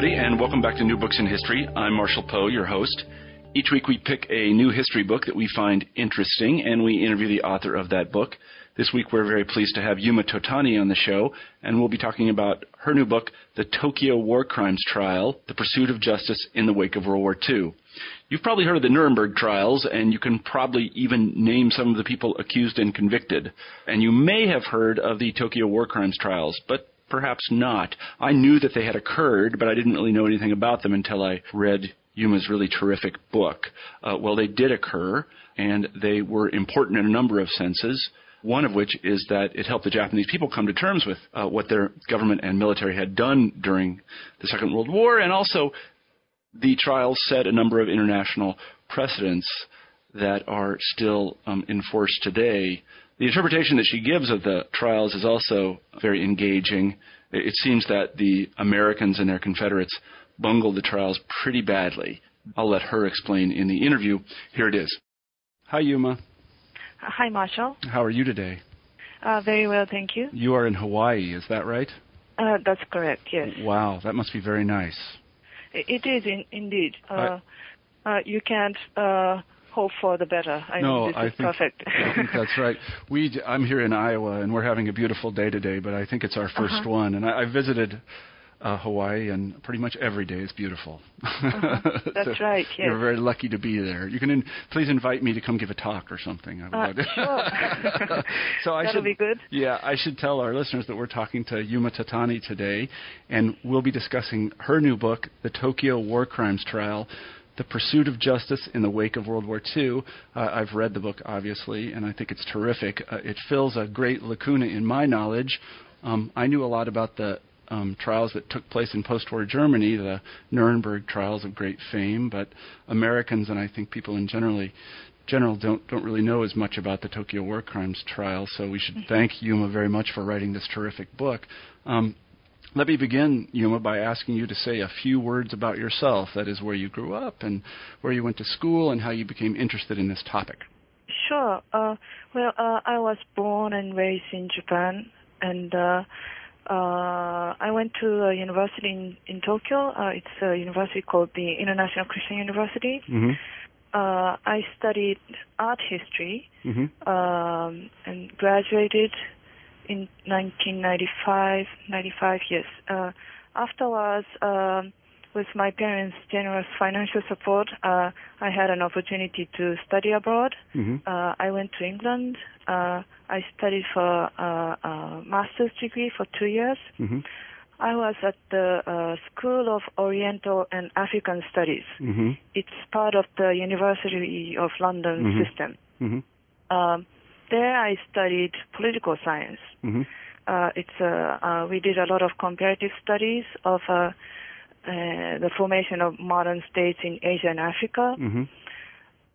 Everybody, and welcome back to New Books in History. I'm Marshall Poe, your host. Each week we pick a new history book that we find interesting, and we interview the author of that book. This week we're very pleased to have Yuma Totani on the show, and we'll be talking about her new book, The Tokyo War Crimes Trial The Pursuit of Justice in the Wake of World War II. You've probably heard of the Nuremberg trials, and you can probably even name some of the people accused and convicted. And you may have heard of the Tokyo War Crimes trials, but perhaps not. I knew that they had occurred, but I didn't really know anything about them until I read Yuma's really terrific book. Uh, well, they did occur, and they were important in a number of senses. One of which is that it helped the Japanese people come to terms with uh, what their government and military had done during the Second World War, and also the trials set a number of international precedents that are still um, in force today. The interpretation that she gives of the trials is also very engaging. It seems that the Americans and their Confederates bungled the trials pretty badly. I'll let her explain in the interview. Here it is. Hi, Yuma. Hi, Marshall. How are you today? Uh, very well, thank you. You are in Hawaii, is that right? Uh, that's correct, yes. Wow, that must be very nice. It is in, indeed. Uh, uh, you can't uh, hope for the better. I no, mean, this I is think, perfect. I think that's right. We, I'm here in Iowa, and we're having a beautiful day today, but I think it's our 1st Uh-huh. one. And I, I visited uh, Hawaii, and pretty much every day is beautiful. Uh-huh. That's So right, yes. You're very lucky to be there. You can in, please invite me to come give a talk or something. I would Uh, sure. so I That'll should, be good. Yeah, I should tell our listeners that we're talking to Yuma Totani today, and we'll be discussing her new book, The Tokyo War Crimes Trial. The Pursuit of Justice in the Wake of World War II. Uh, I've read the book, obviously, and I think it's terrific. Uh, it fills a great lacuna in my knowledge. Um, I knew a lot about the um, trials that took place in post-war Germany, the Nuremberg trials of great fame, but Americans and I think people in generally general don't don't really know as much about the Tokyo War Crimes trial. So we should thank Yuma very much for writing this terrific book. Um, let me begin, Yuma, by asking you to say a few words about yourself. That is, where you grew up and where you went to school and how you became interested in this topic. Sure. Uh, well, uh, I was born and raised in Japan, and uh, uh, I went to a university in, in Tokyo. Uh, it's a university called the International Christian University. Mm-hmm. Uh, I studied art history Mm-hmm. um, and graduated in 1995. 95 yes. Uh, afterwards, um, with my parents' generous financial support, uh, I had an opportunity to study abroad. Mm-hmm. Uh, I went to England. Uh, I studied for uh, a master's degree for two years. Mm-hmm. I was at the uh, School of Oriental and African Studies. Mm-hmm. It's part of the University of London Mhm. system. Mm-hmm. Um, there I studied political science. Mm-hmm. Uh, it's uh, uh, we did a lot of comparative studies of uh, uh, the formation of modern states in Asia and Africa. Mm-hmm.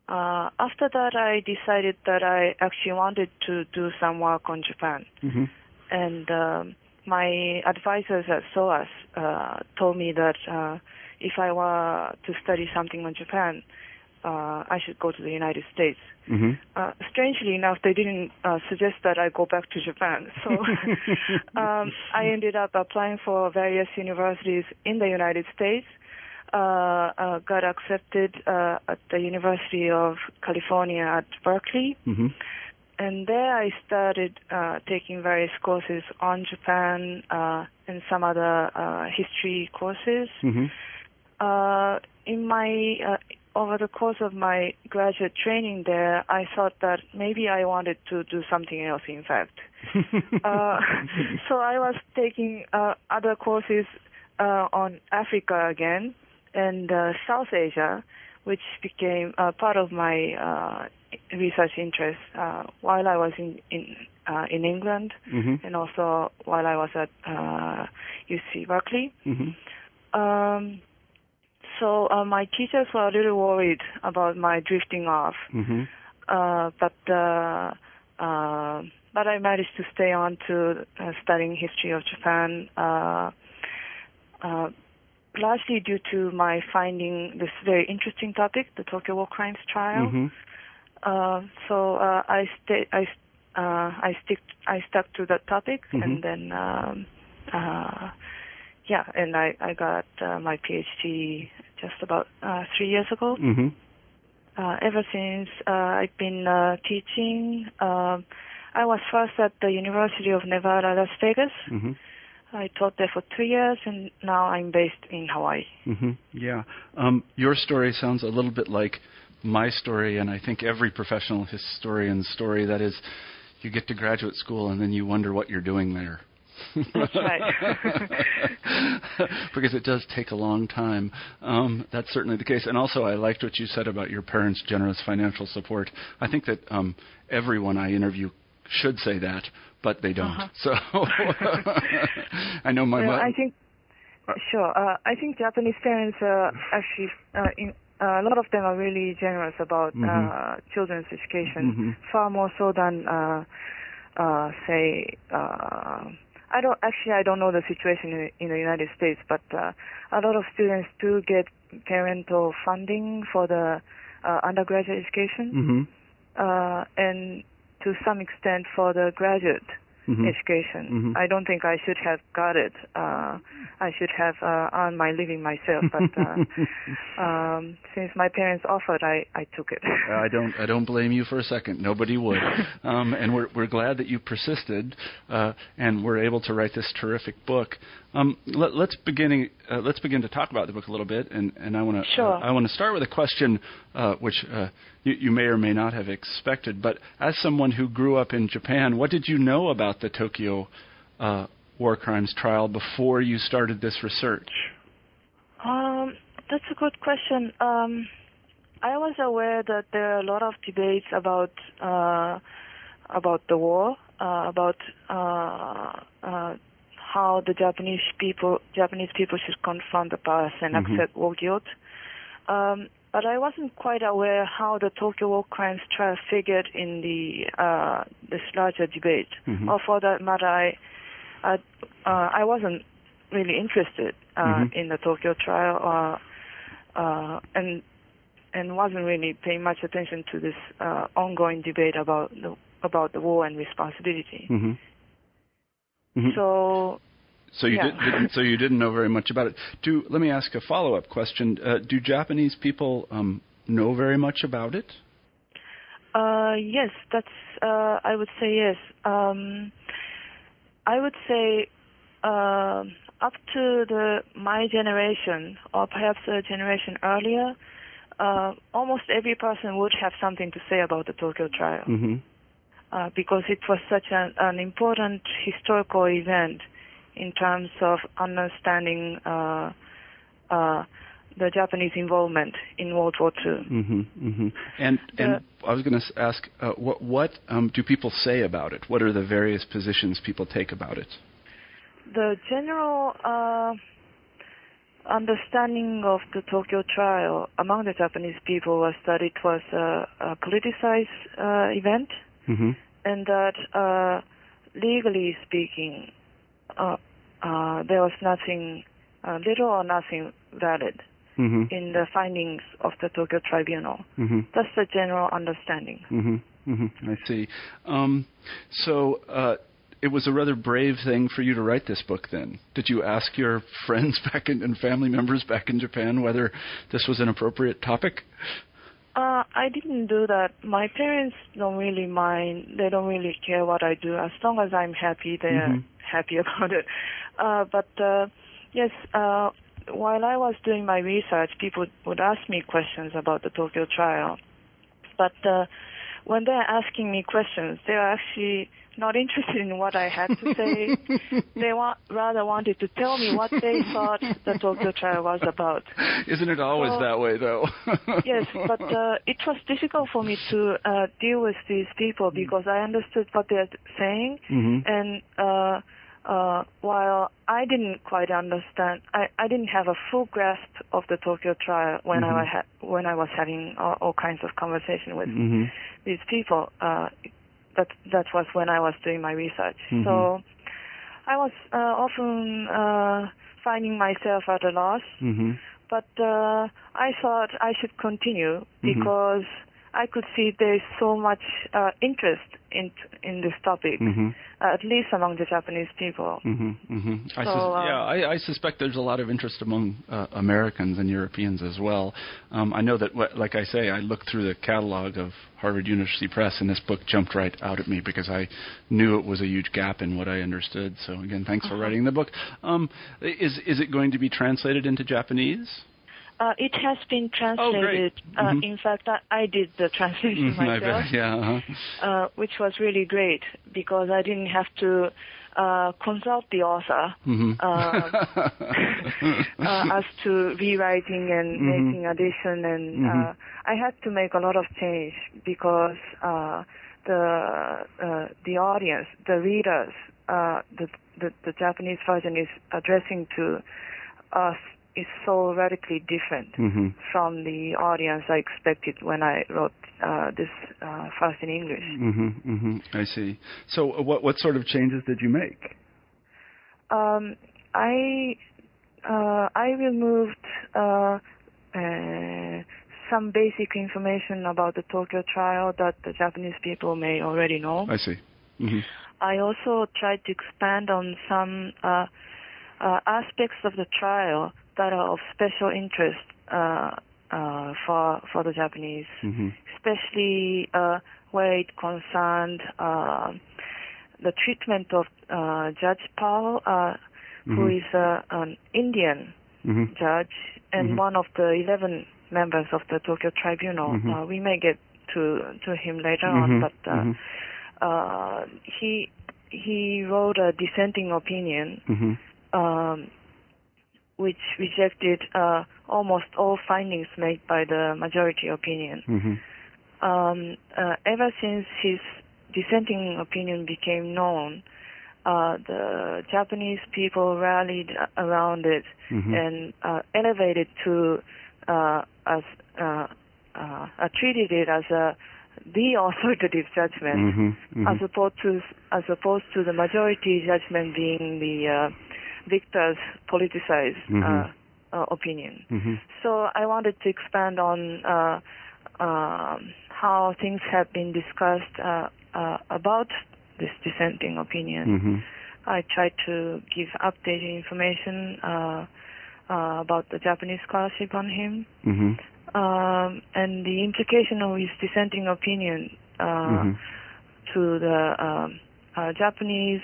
Uh, after that, I decided that I actually wanted to do some work on Japan, Mm-hmm. and um, my advisors at SOAS uh, told me that uh, if I were to study something on Japan, uh, I should go to the United States. Mm-hmm. Uh, strangely enough, they didn't uh, suggest that I go back to Japan. So um, I ended up applying for various universities in the United States. Uh, uh, got accepted uh, at the University of California at Berkeley, Mm-hmm. and there I started uh, taking various courses on Japan uh, and some other uh, history courses. Mm-hmm. Uh, in my uh, over the course of my graduate training there, I thought that maybe I wanted to do something else. In fact, uh, so I was taking uh, other courses uh, on Africa again and uh, South Asia, which became uh, part of my uh, research interest uh, while I was in, in uh, in England, Mm-hmm. and also while I was at uh, UC Berkeley. Mm-hmm. Um, so uh, my teachers were a little worried about my drifting off, Mm-hmm. uh, but uh, uh, but I managed to stay on to uh, studying history of Japan, uh, uh, largely due to my finding this very interesting topic, the Tokyo War Crimes trial. Mm-hmm. Uh, so uh, I stay, I uh, I stick, I stuck to that topic, Mhm. and then um, uh, yeah, and I I got uh, my PhD just about uh, three years ago. Mm-hmm. Uh, ever since uh, I've been uh, teaching. Um, I was first at the University of Nevada, Las Vegas. Mm-hmm. I taught there for three years, and now I'm based in Hawaii. hmm Yeah. Um, your story sounds a little bit like my story, and I think every professional historian's story. That is, you get to graduate school and then you wonder what you're doing there. That's right. because it does take a long time. Um, that's certainly the case. And also, I liked what you said about your parents' generous financial support. I think that um, everyone I interview should say that, but they don't. Uh-huh. So I know my well, mother. I think sure. Uh, I think Japanese parents uh, actually, uh, in, uh, a lot of them are really generous about Mhm. uh, children's education, Mhm. far more so than uh, uh, say. Uh, I don't actually. I don't know the situation in, in the United States, but uh, a lot of students do get parental funding for the uh, undergraduate education, hmm uh, and to some extent for the graduate hmm education. Mhm. I don't think I should have got it. Uh, I should have uh, earned my living myself, but uh, um, since my parents offered, I, I took it. I don't. I don't blame you for a second. Nobody would. Um, and we're we're glad that you persisted, uh, and were able to write this terrific book. Um, let, us beginning. Uh, let's begin to talk about the book a little bit. And, and I want to. Sure. I want to start with a question, uh, which uh, you, you may or may not have expected. But as someone who grew up in Japan, what did you know about the Tokyo uh, war crimes trial before you started this research? Um, that's a good question. Um, I was aware that there are a lot of debates about uh, about the war, uh, about uh, uh, how the Japanese people Japanese people should confront the past and Mhm. accept war guilt. Um, but I wasn't quite aware how the Tokyo War Crimes trial figured in the uh, this larger debate. Mhm. Or for that matter, I I, uh, I wasn't really interested uh, Mhm. in the Tokyo trial, uh, uh, and and wasn't really paying much attention to this uh, ongoing debate about the about the war and responsibility. Mm-hmm. Mm-hmm. So So you Yeah. did, didn't. So you didn't know very much about it. Do let me ask a follow-up question. Uh, do Japanese people um, know very much about it? Uh, yes, that's. Uh, I would say yes. Um, I would say uh, up to the my generation, or perhaps a generation earlier, uh, almost every person would have something to say about the Tokyo trial Mm-hmm. uh, because it was such an, an important historical event in terms of understanding uh, uh, the Japanese involvement in World War II. Mm-hmm. Mm-hmm. And and I was going to ask, uh, what what um, do people say about it? What are the various positions people take about it? The general uh, understanding of the Tokyo trial among the Japanese people was that it was a, a politicized uh, event Mm-hmm. and that uh, legally speaking, uh, uh, there was nothing, uh, little or nothing valid Mm-hmm. in the findings of the Tokyo Tribunal. Mm-hmm. That's the general understanding. Mm-hmm. Mm-hmm. I see. Um, so uh, it was a rather brave thing for you to write this book. Then, did you ask your friends back in, and family members back in Japan whether this was an appropriate topic? Uh, I didn't do that. My parents don't really mind. They don't really care what I do. As long as I'm happy, they're Mhm. happy about it. Uh, but uh, yes, uh, while I was doing my research, people would ask me questions about the Tokyo trial. But uh, when they're asking me questions, they're actually not interested in what I had to say. they wa- rather wanted to tell me what they thought the Tokyo trial was about. Isn't it always So- that way, though? yes, but uh, it was difficult for me to uh, deal with these people because I understood what they're saying, Mhm. and uh, uh, while I didn't quite understand, I, I didn't have a full grasp of the Tokyo trial when I Mhm. was ha- when I was having all, all kinds of conversation with Mhm. these people. Uh, that that was when I was doing my research. Mhm. So I was uh, often uh, finding myself at a loss Mhm. but uh, I thought I should continue Mhm. because I could see there's so much uh, interest in in this topic, Mhm. uh, at least among the Japanese people. hmm hmm I So, sus- uh, yeah, I, I suspect there's a lot of interest among uh, Americans and Europeans as well. Um, I know that, like I say, I looked through the catalog of Harvard University Press, and this book jumped right out at me because I knew it was a huge gap in what I understood. So again, thanks Uh-huh. for writing the book. Um, is is it going to be translated into Japanese? Uh, it has been translated. Uh, Mhm. in fact, I, I did the translation Mhm, myself. Yeah. Uh-huh. uh, which was really great because I didn't have to uh, consult the author hmm uh, as to rewriting and Mhm. making addition and Mhm. uh, I had to make a lot of change because uh, the uh, the audience, the readers, uh, the, the the Japanese version is addressing to us is so radically different hmm from the audience I expected when I wrote uh, this uh, first in English. hmm hmm I see. So, uh, what what sort of changes did you make? Um, I uh, I removed uh, uh, some basic information about the Tokyo trial that the Japanese people may already know. I see. hmm I also tried to expand on some uh, uh, aspects of the trial that are of special interest uh, uh, for for the Japanese, hmm especially uh, where it concerned uh, the treatment of uh, Judge Pal, uh, who Mhm. is uh, an Indian hmm judge and Mhm. one of the 11 members of the Tokyo Tribunal. Mhm. Uh, we may get to to him later on, but uh, Mhm. uh, he he wrote a dissenting opinion um, which rejected uh, almost all findings made by the majority opinion. hmm Um, uh, ever since his dissenting opinion became known, uh, the Japanese people rallied around it Mhm. and uh, elevated to uh, as uh, uh, uh, treated it as a the authoritative judgment hmm hmm as opposed to as opposed to the majority judgment being the uh, victor's politicized Mhm. uh, uh, opinion. hmm So I wanted to expand on uh, um, how things have been discussed uh, uh, about this dissenting opinion. hmm I tried to give updated information uh, uh, about the Japanese scholarship on him hmm um, and the implication of his dissenting opinion uh, hmm to the um, uh, Japanese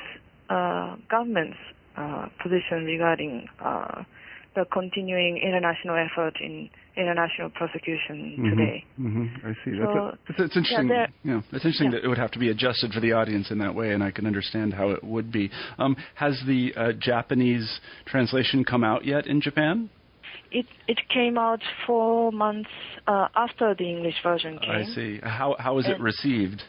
uh, government's position regarding uh, the continuing international effort in international prosecution today. hmm I see. That's, So, a, it's, it's interesting. there- Yeah, it's interesting yeah. that it would have to be adjusted for the audience in that way, and I can understand how it would be. Um, has the uh, Japanese translation come out yet in Japan? It it came out four months uh, after the English version came. I see. How how is it And- received?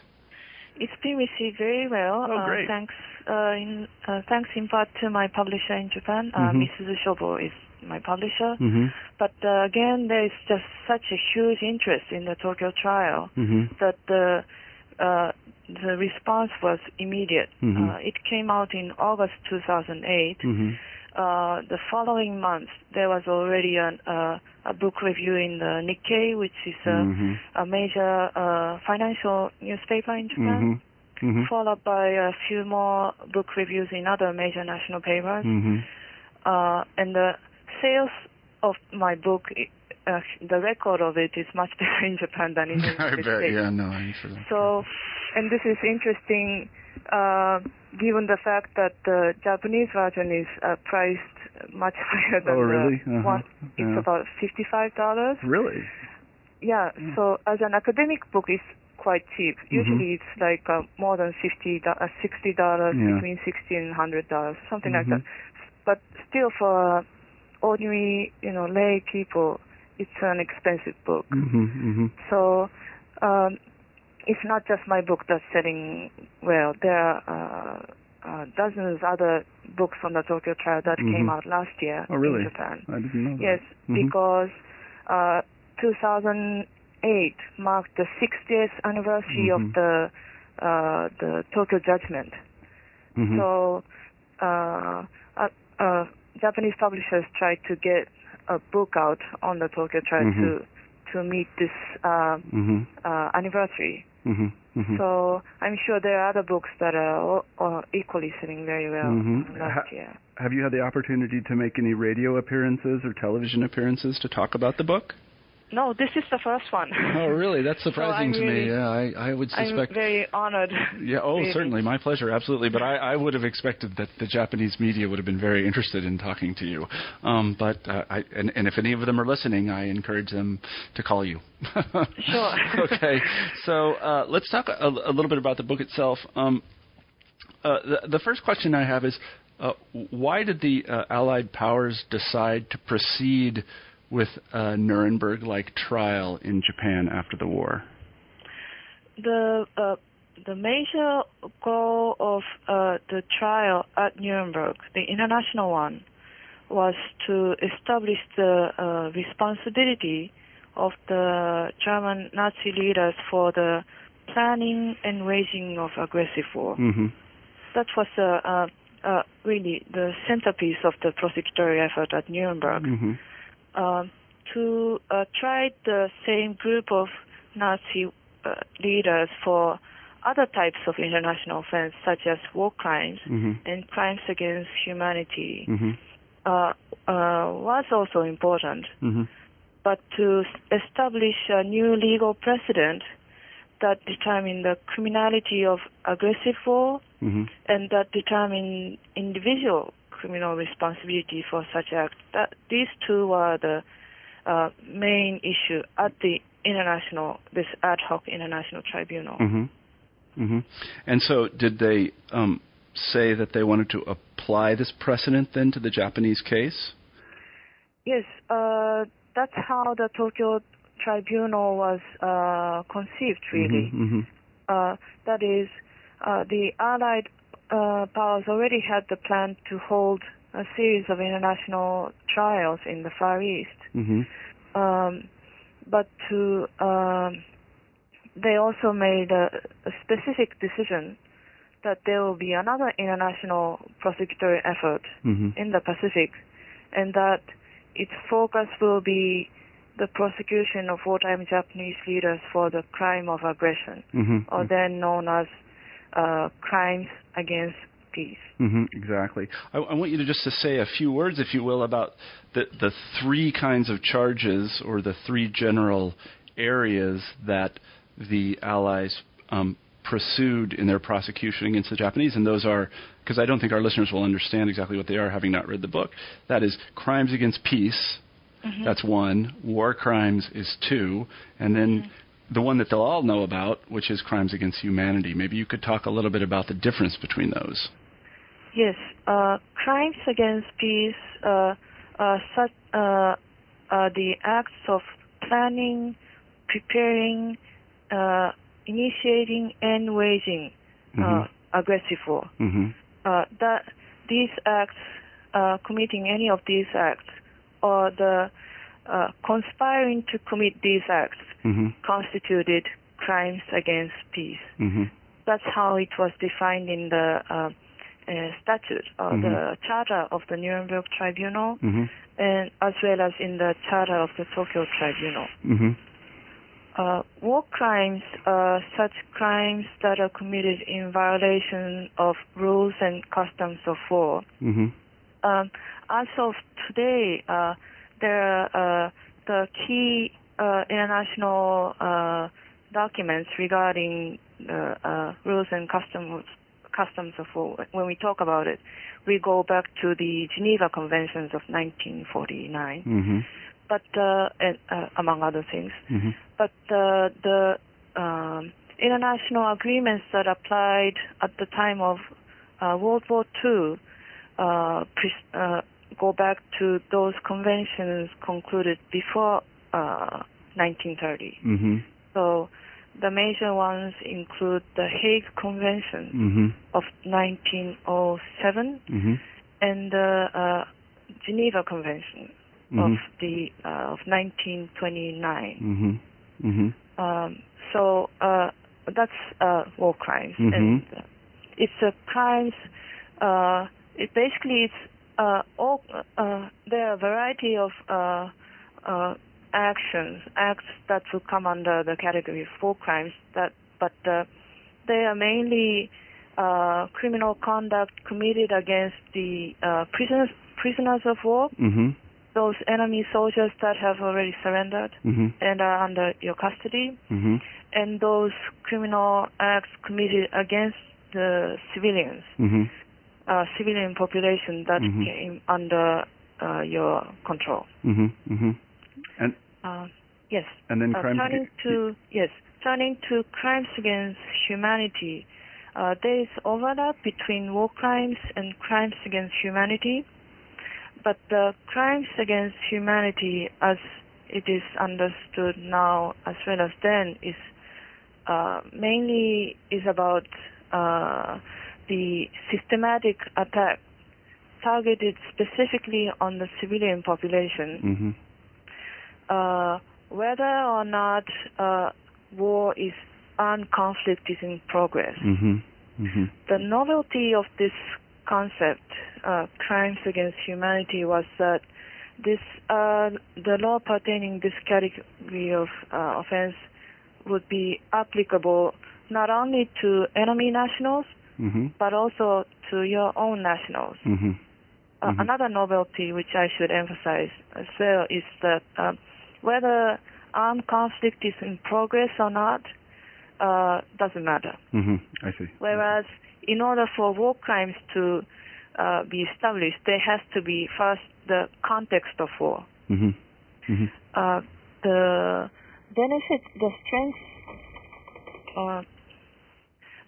It's been received very well. Oh, uh, great. thanks uh, in uh, thanks in part to my publisher in Japan. Uh, Mhm. Misuzu Shobo is my publisher. hmm But uh, again, there is just such a huge interest in the Tokyo trial hmm that the uh, the response was immediate. Mhm. Uh, it came out in August 2008. Uh, the following month, there was already an, uh, a book review in the Nikkei, which is a, hmm a major uh, financial newspaper in Japan, hmm hmm followed by a few more book reviews in other major national papers. hmm Uh, and the sales of my book, uh, the record of it is much better in Japan than in the I United bet. States. Yeah. No. I'm sure. So, and this is interesting uh, given the fact that the Japanese version is uh, priced much higher than Oh, really? the Uh-huh. one. It's Yeah. about fifty-five dollars. Really. Yeah. So, as an academic book, it's quite cheap. Usually it's like uh, more than fifty, uh, sixty dollars, Yeah. between sixty and hundred dollars, something like Mhm. that. But still, for ordinary, you know, lay people, it's an expensive book. Mhm. Mhm. So um, it's not just my book that's selling well. There are uh, uh, dozens other books on the Tokyo trial that came Mhm. out last year Oh, really? in Japan. I didn't know that. Yes, Mhm. because uh, 2008 marked the 60th anniversary of the uh, the Tokyo judgment. Mhm. So, uh, uh, uh, Japanese publishers tried to get a book out on the Tokyo trial Mhm. to to meet this uh, Mhm. uh, anniversary. Mhm. Mhm. So I'm sure there are other books that are uh, equally selling very well Mhm. last Ha- year. Have you had the opportunity to make any radio appearances or television appearances to talk about the book? No, this is the first one. Oh, really? That's surprising I'm to me. Yeah, I, I would I'm very honored. Yeah, oh, really. certainly. My pleasure, absolutely. But I, I would have expected that the Japanese media would have been very interested in talking to you. Um, but uh, I, and, and if any of them are listening, I encourage them to call you. Sure. okay. So uh, let's talk a, a little bit about the book itself. Um, uh, the, the first question I have is, uh, why did the uh, Allied powers decide to proceed with a Nuremberg-like trial in Japan after the war? the uh, the major goal of uh, the trial at Nuremberg, the international one, was to establish the uh, responsibility of the German Nazi leaders for the planning and waging of aggressive war. Mhm. That was uh, uh, uh, really the centerpiece of the prosecutorial effort at Nuremberg Mhm. Um, to uh, try the same group of Nazi uh, leaders for other types of international offense, such as war crimes Mhm. and crimes against humanity, Mhm. uh, uh, was also important. Mhm. But to establish a new legal precedent that determine the criminality of aggressive war Mhm. and that determine individual criminal responsibility for such acts. That these two were the uh, main issue at the international, this ad hoc international tribunal. Mhm. hmm And so, did they um, say that they wanted to apply this precedent then to the Japanese case? Yes, uh, that's how the Tokyo tribunal was uh, conceived, really. Mhm. Uh, that is, uh, the Allied uh, powers already had the plan to hold a series of international trials in the Far East. Mhm. um, but to um, they also made a, a specific decision that there will be another international prosecutorial effort Mhm. in the Pacific, and that its focus will be the prosecution of wartime Japanese leaders for the crime of aggression, Mhm. or then known as uh, crimes against peace. Mhm. Exactly. I, I want you to just to say a few words, if you will, about the the three kinds of charges or the three general areas that the Allies um, pursued in their prosecution against the Japanese, and those are because I don't think our listeners will understand exactly what they are, having not read the book. That is crimes against peace. That's one. War crimes is two, and then the one that they'll all know about, which is crimes against humanity. Maybe you could talk a little bit about the difference between those. Yes, uh, crimes against peace uh, are such uh, are the acts of planning, preparing, uh, initiating, and waging uh, Mhm. aggressive war. Mhm. Uh, that these acts, uh, committing any of these acts, or the uh, conspiring to commit these acts, Mhm. constituted crimes against peace Mhm. that's how it was defined in the uh, uh, statute or Mhm. the charter of the Nuremberg Tribunal, Mhm. and as well as in the charter of the Tokyo Tribunal. Mhm. Uh, war crimes are such crimes that are committed in violation of rules and customs of war. Mhm. Um, as of today, uh, there uh, the key uh, international uh, documents regarding uh, uh, rules and customs customs of. When we talk about it, we go back to the Geneva Conventions of 1949, Mhm. but uh, and, uh, among other things. Mhm. But uh, the um, international agreements that applied at the time of uh, World War II pre- uh, go back to those conventions concluded before 1930. Mm-hmm. So the major ones include the Hague Convention Mm-hmm. of 1907 Mm-hmm. and the uh, Geneva Convention Mm-hmm. of the uh, of 1929. Mm-hmm. Mm-hmm. Um, so uh, that's uh, war crimes, and uh, it's a crimes. Uh, it basically it's uh, all. Uh, there are a variety of uh, uh, actions, acts that will come under the category of war crimes. That, but uh, they are mainly uh, criminal conduct committed against the uh, prisoners prisoners of war, Mm-hmm. those enemy soldiers that have already surrendered Mm-hmm. and are under your custody Mm-hmm. and those criminal acts committed against the civilians, Mm-hmm. Uh, civilian population that Mhm. came under uh, your control. Mm-hmm. Mm-hmm. And Uh, yes. and then Uh, crimes. turning to yes, turning to crimes against humanity, uh, there is overlap between war crimes and crimes against humanity, but the crimes against humanity, as it is understood now as well as then, is uh, mainly is about uh, the systematic attack targeted specifically on the civilian population Mm-hmm. uh, whether or not uh, war is armed conflict is in progress. Mm-hmm. Mm-hmm. The novelty of this concept, uh, crimes against humanity, was that this uh, the law pertaining this category of uh, offense would be applicable not only to enemy nationals Mm-hmm. but also to your own nationals. Mm-hmm. Uh, Mhm. Another novelty which I should emphasize as well is that um, whether armed conflict is in progress or not uh, doesn't matter. Mm-hmm. I see. Whereas in order for war crimes to uh, be established, there has to be first the context of war. Mm-hmm. Mm-hmm. Uh, the benefits, the strength, uh,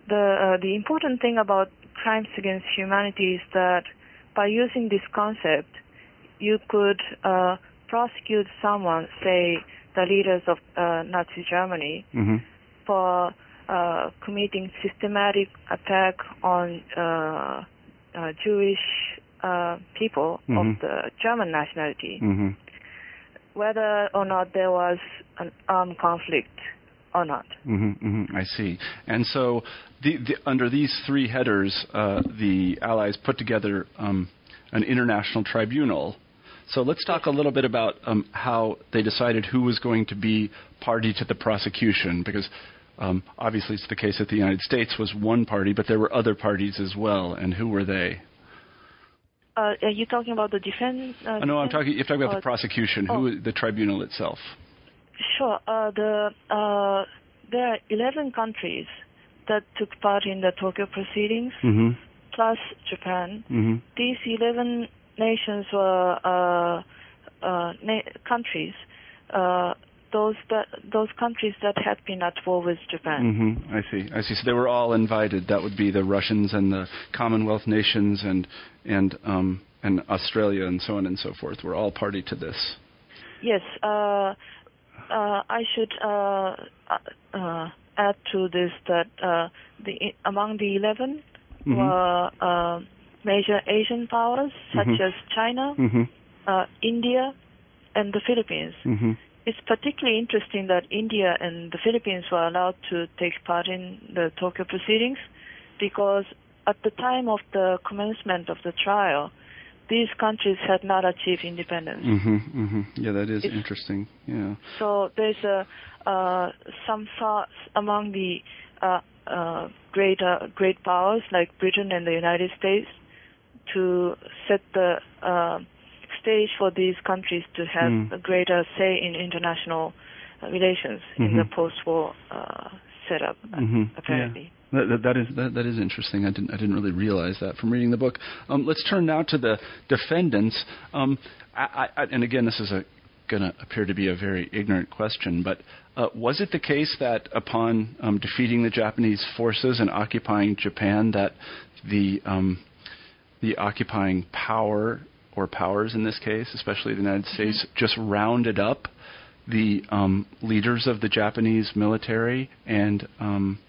the uh, the important thing about crimes against humanity is that by using this concept, you could uh, prosecute someone, say the leaders of uh, Nazi Germany, Mm-hmm. for uh, committing systematic attack on uh, uh, Jewish uh, people Mhm. of the German nationality Mm-hmm. whether or not there was an armed conflict or not. Mm-hmm, mm-hmm, I see. And so, the, the, under these three headers, uh, the Allies put together um, an international tribunal. So let's talk a little bit about um, how they decided who was going to be party to the prosecution, because um, obviously it's the case that the United States was one party, but there were other parties as well. And who were they? Uh, are you talking about the defense? Uh, Oh, no, I'm talking. You're talking about the prosecution. oh. Who the tribunal itself? Sure. Uh, the uh, there are 11 countries that took part in the Tokyo proceedings, Mm-hmm. plus Japan. Mm-hmm. These 11 nations were uh, uh, na- countries. Uh, those that those countries that had been at war with Japan. Mm-hmm. I see. I see. So they were all invited. That would be the Russians and the Commonwealth nations and and um, and Australia and so on and so forth. Were all party to this. Yes, uh, uh, I should uh, uh, add to this that uh, the among the 11 Mhm. were uh, major Asian powers such Mhm. as China, Mm-hmm. uh, India, and the Philippines. Mm-hmm. It's particularly interesting that India and the Philippines were allowed to take part in the Tokyo proceedings because at the time of the commencement of the trial, these countries had not achieved independence. Mm-hmm. Mm-hmm. Yeah, that is It's- interesting. Yeah. So there's a uh, some thoughts among the uh, uh, great uh, great powers like Britain and the United States to set the uh, stage for these countries to have Mm. a greater say in international relations in the Mhm. post-war uh, setup. Mm-hmm. Apparently. That, that, that is that, that is interesting. I didn't I didn't really realize that from reading the book. Um, let's turn now to the defendants. Um, I, I, and again, this is going to appear to be a very ignorant question, but uh, was it the case that upon um, defeating the Japanese forces and occupying Japan, that the um, the occupying power or powers in this case, especially the United mm-hmm. States, just rounded up the um, leaders of the Japanese military and um,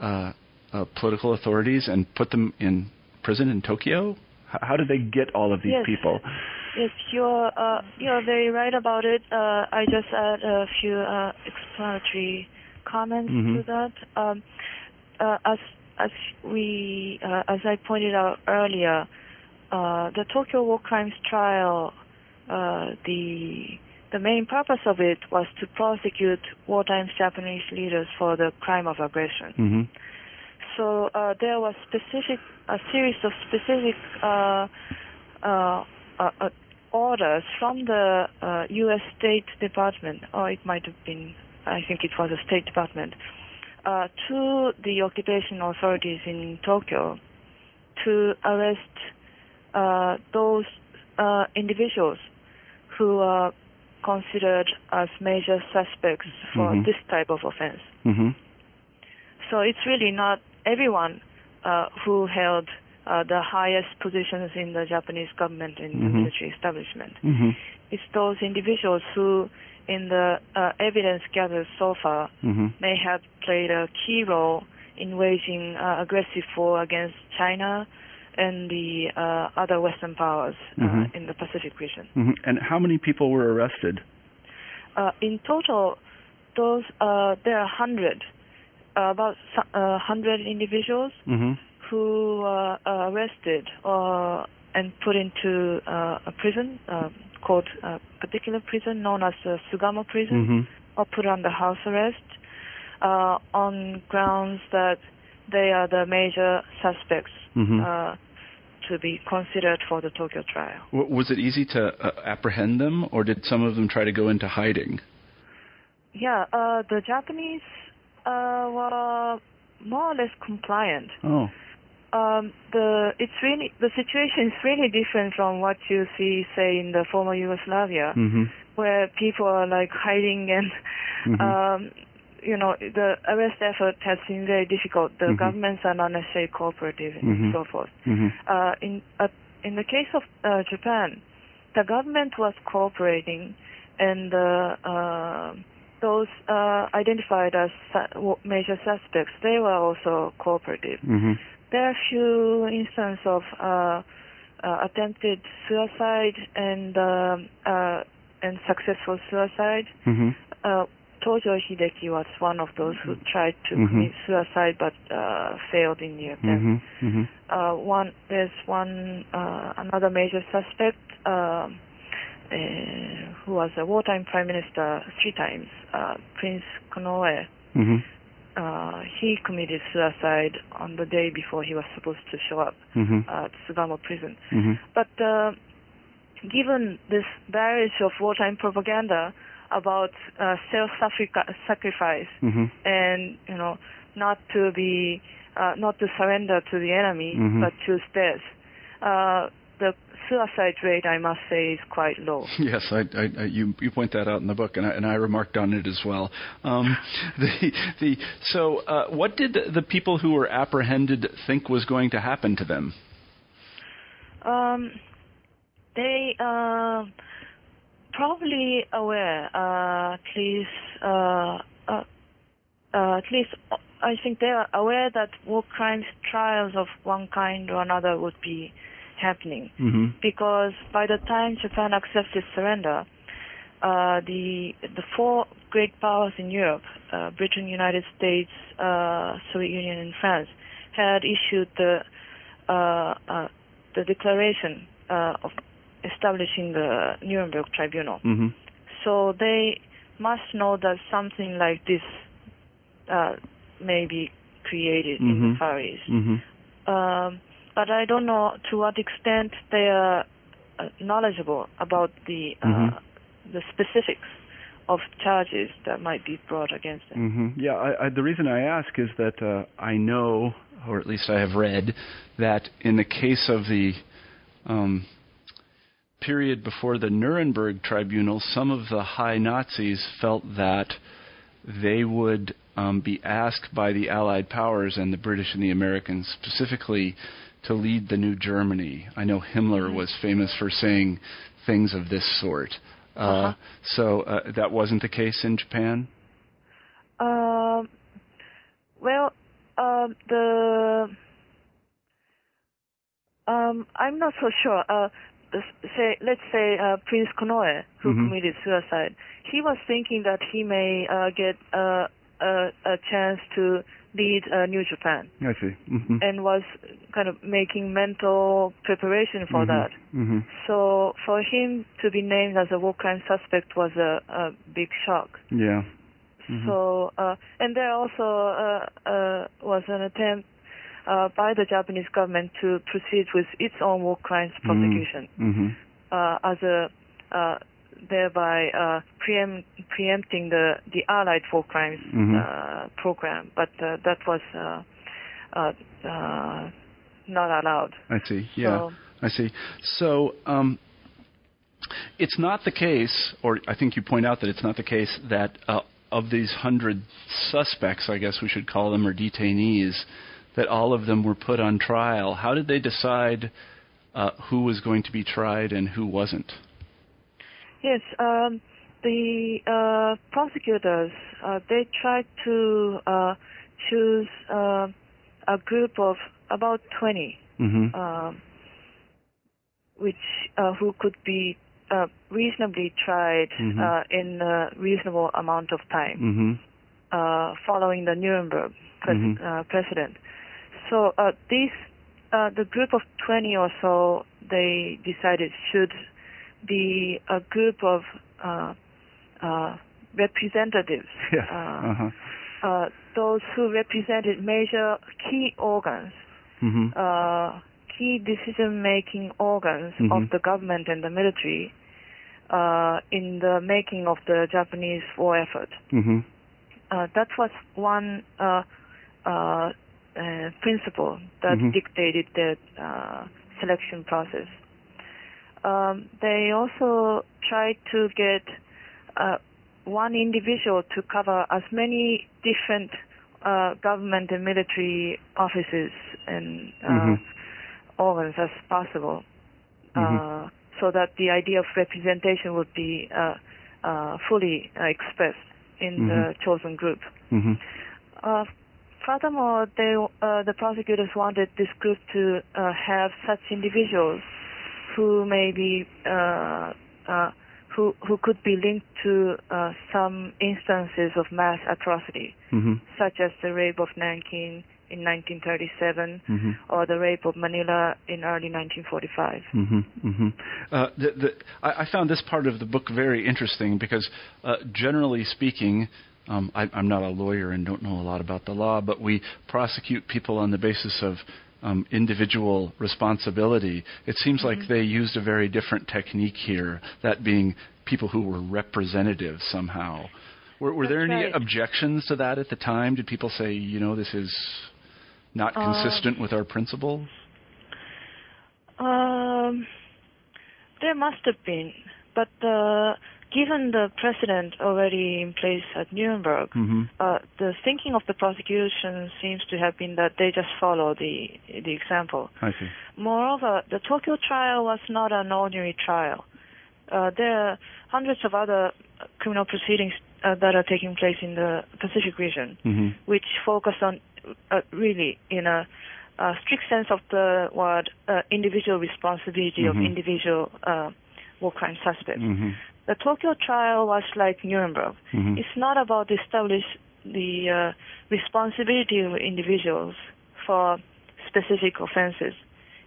uh, uh, political authorities and put them in prison in Tokyo? How did they get all of these yes. people? Yes, you're uh, you're very right about it. Uh, I just add a few uh, explanatory comments mm-hmm. to that. Um, uh, as as we uh, as I pointed out earlier, uh, the Tokyo War Crimes Trial, the the main purpose of it was to prosecute wartime Japanese leaders for the crime of aggression. Mm-hmm. So uh, there was specific a series of specific uh, uh, uh, uh orders from the U.S. State Department, or it might have been, I think it was the State Department, to the occupation authorities in Tokyo to arrest those individuals who are considered as major suspects for mm-hmm. this type of offense. Mm-hmm. So it's really not everyone uh, who held uh, the highest positions in the Japanese government and mm-hmm. military establishment. Mm-hmm. It's those individuals who, in the uh, evidence gathered so far, mm-hmm. may have played a key role in waging uh, aggressive war against China and the uh, other Western powers uh, mm-hmm. in the Pacific region. Mm-hmm. And how many people were arrested? in total, those there are hundred uh, about uh, 100 individuals mm-hmm. who were uh, arrested or and put into a prison called a particular prison known as the Sugamo prison mm-hmm. or put under house arrest on grounds that they are the major suspects mm-hmm. uh, to be considered for the Tokyo trial. W- was it easy to uh, apprehend them, or did some of them try to go into hiding? Yeah, uh, the Japanese uh, were more or less compliant. Oh. Um, the it's really the situation is really different from what you see, say, in the former Yugoslavia, mm-hmm. where people are like hiding and, mm-hmm. um, you know, the arrest effort has been very difficult. The mm-hmm. governments are not necessarily cooperative and mm-hmm. so forth. Mm-hmm. Uh, in uh, in the case of uh, Japan, the government was cooperating, and uh, those uh, identified as major suspects, they were also cooperative. Mm-hmm. There are a few instances of uh, uh, attempted suicide and um, uh, and successful suicide. Mm-hmm. Uh, Tojo Hideki was one of those who tried to mm-hmm. commit suicide but uh, failed in the attempt. Mm-hmm. Mm-hmm. one there's one another major suspect. Um, uh, who was a wartime prime minister three times, uh, Prince Konoe. Mm-hmm. Uh, he committed suicide on the day before he was supposed to show up mm-hmm. at Sugamo prison. Mm-hmm. But uh, given this barrage of wartime propaganda about uh, self-sacrifice mm-hmm. and you know not to be uh, not to surrender to the enemy mm-hmm. but choose death, uh, the suicide rate, I must say, is quite low. Yes, I, I, I, you, you point that out in the book, and I, and I remarked on it as well. Um, the, the, so, uh, what did the people who were apprehended think was going to happen to them? Um, they uh, probably aware, uh, at least, uh, uh, uh, at least, I think they are aware that war crimes trials of one kind or another would be happening mm-hmm. because by the time Japan accepted surrender, uh, the the four great powers in Europe, uh, Britain, United States, uh, Soviet Union, and France, had issued the uh, uh, the declaration uh, of establishing the Nuremberg Tribunal. Mm-hmm. So they must know that something like this may be created mm-hmm. in the mm-hmm. Far East. Mm-hmm. Um, but I don't know to what extent they are uh, knowledgeable about the uh, mm-hmm. the specifics of charges that might be brought against them. Mm-hmm. Yeah, I, I, the reason I ask is that uh, I know, or at least I have read, that in the case of the um, period before the Nuremberg Tribunal, some of the high Nazis felt that they would um, be asked by the Allied powers and the British and the Americans specifically to lead the new Germany. I know Himmler Mm-hmm. was famous for saying things of this sort. Uh, Uh-huh. So uh, that wasn't the case in Japan. Um, well, um, the um, I'm not so sure. Say, let's say uh, Prince Konoe, who Mhm. committed suicide, he was thinking that he may uh, get uh, a, a chance to lead uh, New Japan, I see. hmm and was kind of making mental preparation for that. hmm So for him to be named as a war crime suspect was a, a big shock. Yeah. Mhm. So, uh, and there also uh, uh, was an attempt uh, by the Japanese government to proceed with its own war crimes prosecution hmm uh, as a uh, thereby uh, preempt, preempting the the Allied war crimes Mhm. uh, program, but uh, that was uh, uh, uh, not allowed. I see. Yeah, So, I see. So um, it's not the case, or I think you point out that it's not the case that uh, of these hundred suspects, I guess we should call them, or detainees, that all of them were put on trial. How did they decide uh, who was going to be tried and who wasn't? Yes, um, the uh, prosecutors uh, they tried to uh, choose uh, a group of about 20, hmm um, which uh, who could be uh, reasonably tried Mhm. uh, in a reasonable amount of time, hmm uh, following the Nuremberg pres- Mhm. uh, precedent. So uh, these uh, the group of 20 or so they decided should be a group of uh, uh, representatives, Yeah. uh, Uh-huh. uh, those who represented major key organs, hmm uh, key decision-making organs Mhm. of the government and the military uh, in the making of the Japanese war effort. Mm-hmm. Uh, that was one uh, principle that Mhm. dictated the uh, selection process. Um, they also tried to get uh, one individual to cover as many different uh, government and military offices and uh, Mhm. organs as possible, Mhm. uh, so that the idea of representation would be uh, uh, fully uh, expressed in the chosen group. Furthermore, they, uh, the prosecutors wanted this group to uh, have such individuals who may be uh, uh, who who could be linked to uh, some instances of mass atrocity, hmm such as the rape of Nanking in 1937 hmm or the rape of Manila in early 1945. hmm hmm Uh, the, the, I, I found this part of the book very interesting because, uh, generally speaking, um, I, I'm not a lawyer and don't know a lot about the law, but we prosecute people on the basis of um, individual responsibility. It seems like they used a very different technique here, that being people who were representative somehow. Were, were there any right. objections to that at the time? Did people say, you know, this is not Uh, consistent with our principles? Um, there must have been, but uh, given the precedent already in place at Nuremberg, hmm uh, the thinking of the prosecution seems to have been that they just follow the the example. I see. Moreover, the Tokyo trial was not an ordinary trial. Uh, there are hundreds of other criminal proceedings uh, that are taking place in the Pacific region, hmm which focus on uh, really, in a, a strict sense of the word, uh, individual responsibility of Mhm. individual uh, war crime suspects. hmm The Tokyo trial was like Nuremberg. hmm It's not about establish the uh, responsibility of individuals for specific offenses.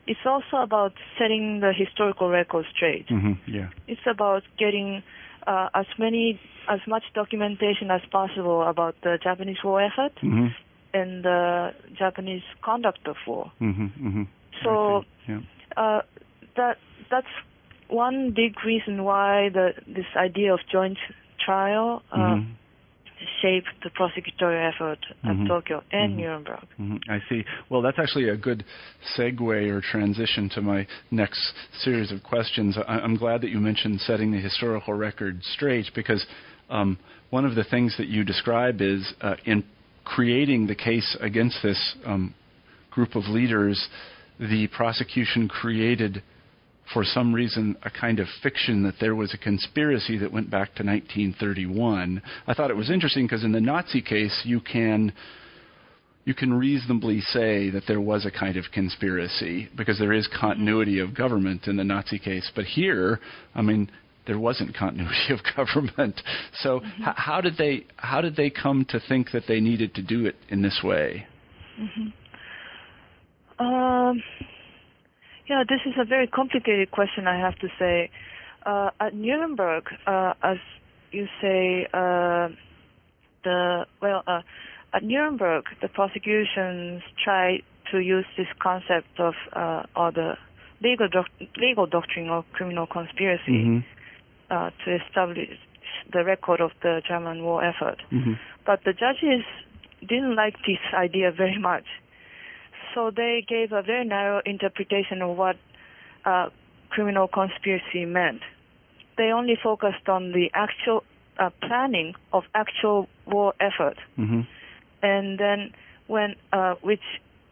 It's also about setting the historical record straight. hmm Yeah. It's about getting uh, as many, as much documentation as possible about the Japanese war effort hmm and the Japanese conduct of war. hmm hmm So yeah. uh, that that's one big reason why the this idea of joint trial uh, Mhm. shaped the prosecutorial effort at Mhm. Tokyo and Mhm. Nuremberg. Mhm, I see. Well, that's actually a good segue or transition to my next series of questions. I, I'm glad that you mentioned setting the historical record straight because um, one of the things that you describe is uh, in creating the case against this um, group of leaders, the prosecution created for some reason a kind of fiction that there was a conspiracy that went back to 1931. I thought it was interesting because in the Nazi case you can you can reasonably say that there was a kind of conspiracy because there is continuity of government in the Nazi case. But here, I mean, there wasn't continuity of government. So Mm-hmm. h- how did they how did they come to think that they needed to do it in this way? Um, yeah, this is a very complicated question, I have to say. Uh, at Nuremberg, uh, as you say, uh, the well, uh, at Nuremberg, the prosecutions tried to use this concept of uh, or the legal doc- legal doctrine of criminal conspiracy uh, to establish the record of the German war effort. Mm-hmm. But the judges didn't like this idea very much. So they gave a very narrow interpretation of what uh, criminal conspiracy meant. They only focused on the actual uh, planning of actual war effort, Mm-hmm. and then when uh, which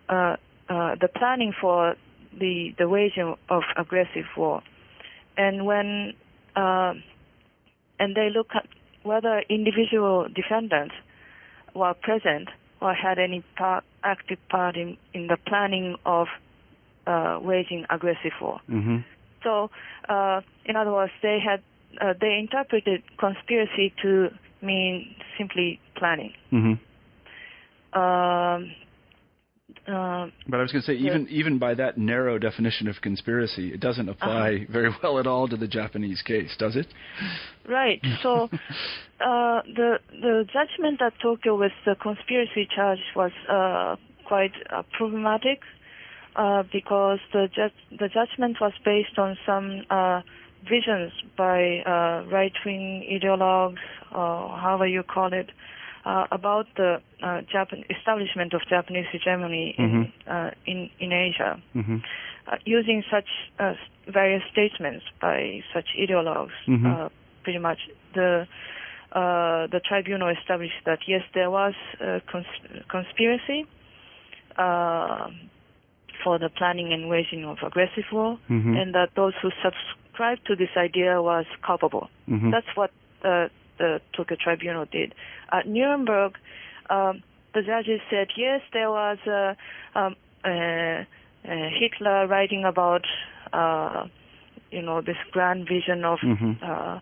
uh, uh, the planning for the the waging of aggressive war, and when uh, and they look at whether individual defendants were present or had any part, active part in, in the planning of uh, waging aggressive war. Mm-hmm. So, uh, in other words, they had uh, they interpreted conspiracy to mean simply planning. Mm-hmm. Um, uh, But I was going to say, even even by that narrow definition of conspiracy, it doesn't apply very well at all to the Japanese case, does it? Right. So uh, the the judgment at Tokyo with the conspiracy charge was uh, quite uh, problematic uh, because the ju- the judgment was based on some uh, visions by uh, right wing ideologues, or however you call it, uh, about the uh, Japan establishment of Japanese hegemony in uh, in in Asia Mm-hmm. uh, using such uh, various statements by such ideologues, Mhm. uh, pretty much the uh, the tribunal established that yes, there was a cons- conspiracy uh, for the planning and waging of aggressive war, Mhm. and that those who subscribed to this idea was culpable. Mhm. That's what uh, the Tokyo Tribunal did. At Nuremberg, um, the judges said yes, there was uh, um, uh, uh, Hitler writing about, uh, you know, this grand vision of Mhm. uh,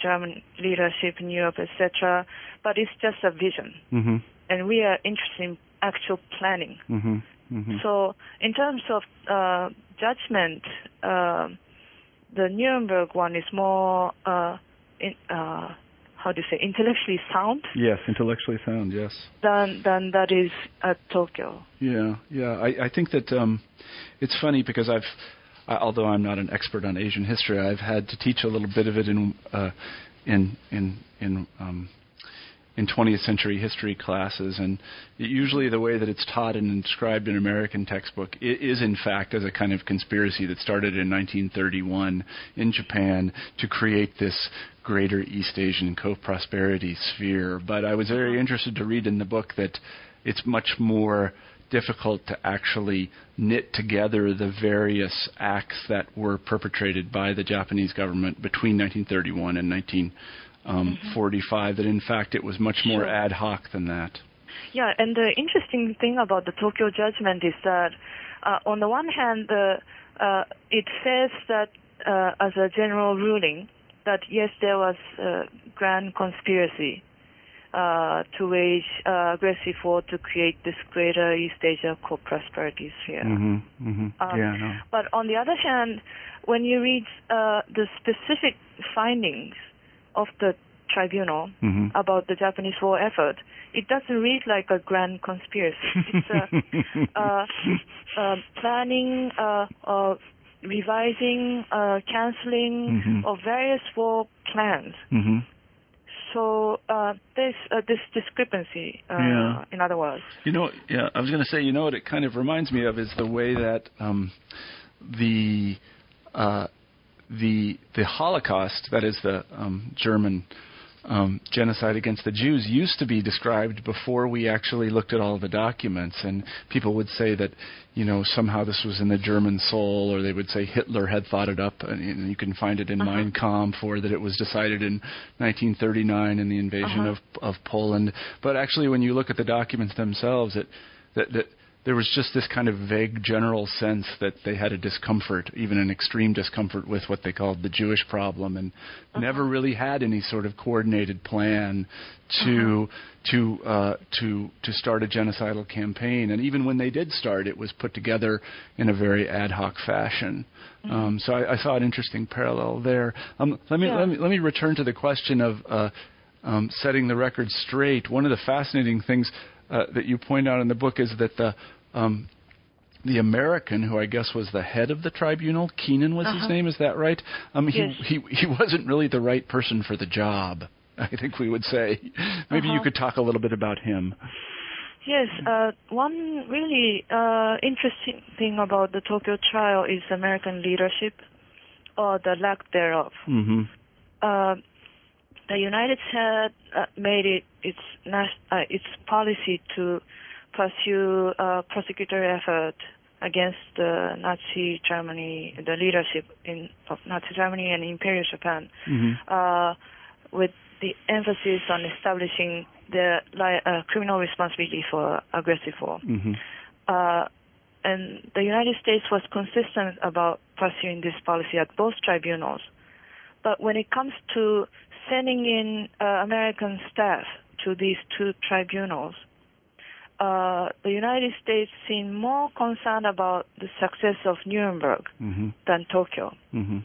German leadership in Europe, etc. But it's just a vision, Mm-hmm. and we are interested in actual planning. Mm-hmm. Mm-hmm. So, in terms of uh, judgment, the Nuremberg one is more, uh, in, uh, how do you say, intellectually sound Yes, intellectually sound. Yes. than than that is at Tokyo. Yeah, yeah. I, I think that um, it's funny because I've, although I'm not an expert on Asian history, I've had to teach a little bit of it in uh, in in in um, in 20th century history classes, and usually the way that it's taught and described in American textbook is in fact as a kind of conspiracy that started in 1931 in Japan to create this greater East Asian co-prosperity sphere. But I was very interested to read in the book that it's much more difficult to actually knit together the various acts that were perpetrated by the Japanese government between 1931 and 1945. That in fact it was much more Sure. ad hoc than that. Yeah, and the interesting thing about the Tokyo judgment is that, uh, on the one hand, the, uh, it says that uh, as a general ruling that yes, there was a grand conspiracy uh, to wage uh, aggressive war to create this greater East Asia co-prosperity sphere. Mm-hmm. Mm-hmm. Um, yeah. No. But on the other hand, when you read uh, the specific findings of the tribunal Mhm. about the Japanese war effort, it doesn't read like a grand conspiracy. It's a uh, uh, planning, uh, revising, uh, canceling Mhm. of various war plans. Mm-hmm. so uh, there's uh, this discrepancy. Uh, Yeah. In other words. You know, yeah, I was going to say, you know what it kind of reminds me of is the way that um, the uh, the the Holocaust, that is the um, German um, genocide against the Jews, used to be described before we actually looked at all the documents, and people would say that you know somehow this was in the German soul, or they would say Hitler had thought it up, and, and you can find it in Mein Kampf, or that it was decided in 1939 in the invasion of of Poland. But actually, when you look at the documents themselves, it that, that there was just this kind of vague general sense that they had a discomfort, even an extreme discomfort with what they called the Jewish problem, and never really had any sort of coordinated plan to to uh, to to start a genocidal campaign. And even when they did start, it was put together in a very ad hoc fashion. Um, so I, I saw an interesting parallel there. Um, let me Yeah. let me let me return to the question of. Uh, um, setting the record straight. One of the fascinating things uh, that you point out in the book is that the um, the American, who I guess was the head of the tribunal, Keenan was his Uh-huh. name. Is that right? Um, he, Yes. he he wasn't really the right person for the job. I think we would say. Maybe you Uh-huh. could talk a little bit about him. Yes, uh, one really uh, interesting thing about the Tokyo trial is American leadership, or the lack thereof. hmm Uh, the United States uh, made it its uh, its policy to pursue uh, prosecutor effort against the Nazi Germany, the leadership in of Nazi Germany and Imperial Japan, hmm uh, with the emphasis on establishing the uh, criminal responsibility for aggressive war. hmm Uh, and the United States was consistent about pursuing this policy at both tribunals. But when it comes to sending in uh, American staff to these two tribunals, uh, the United States seemed more concerned about the success of Nuremberg hmm than Tokyo. hmm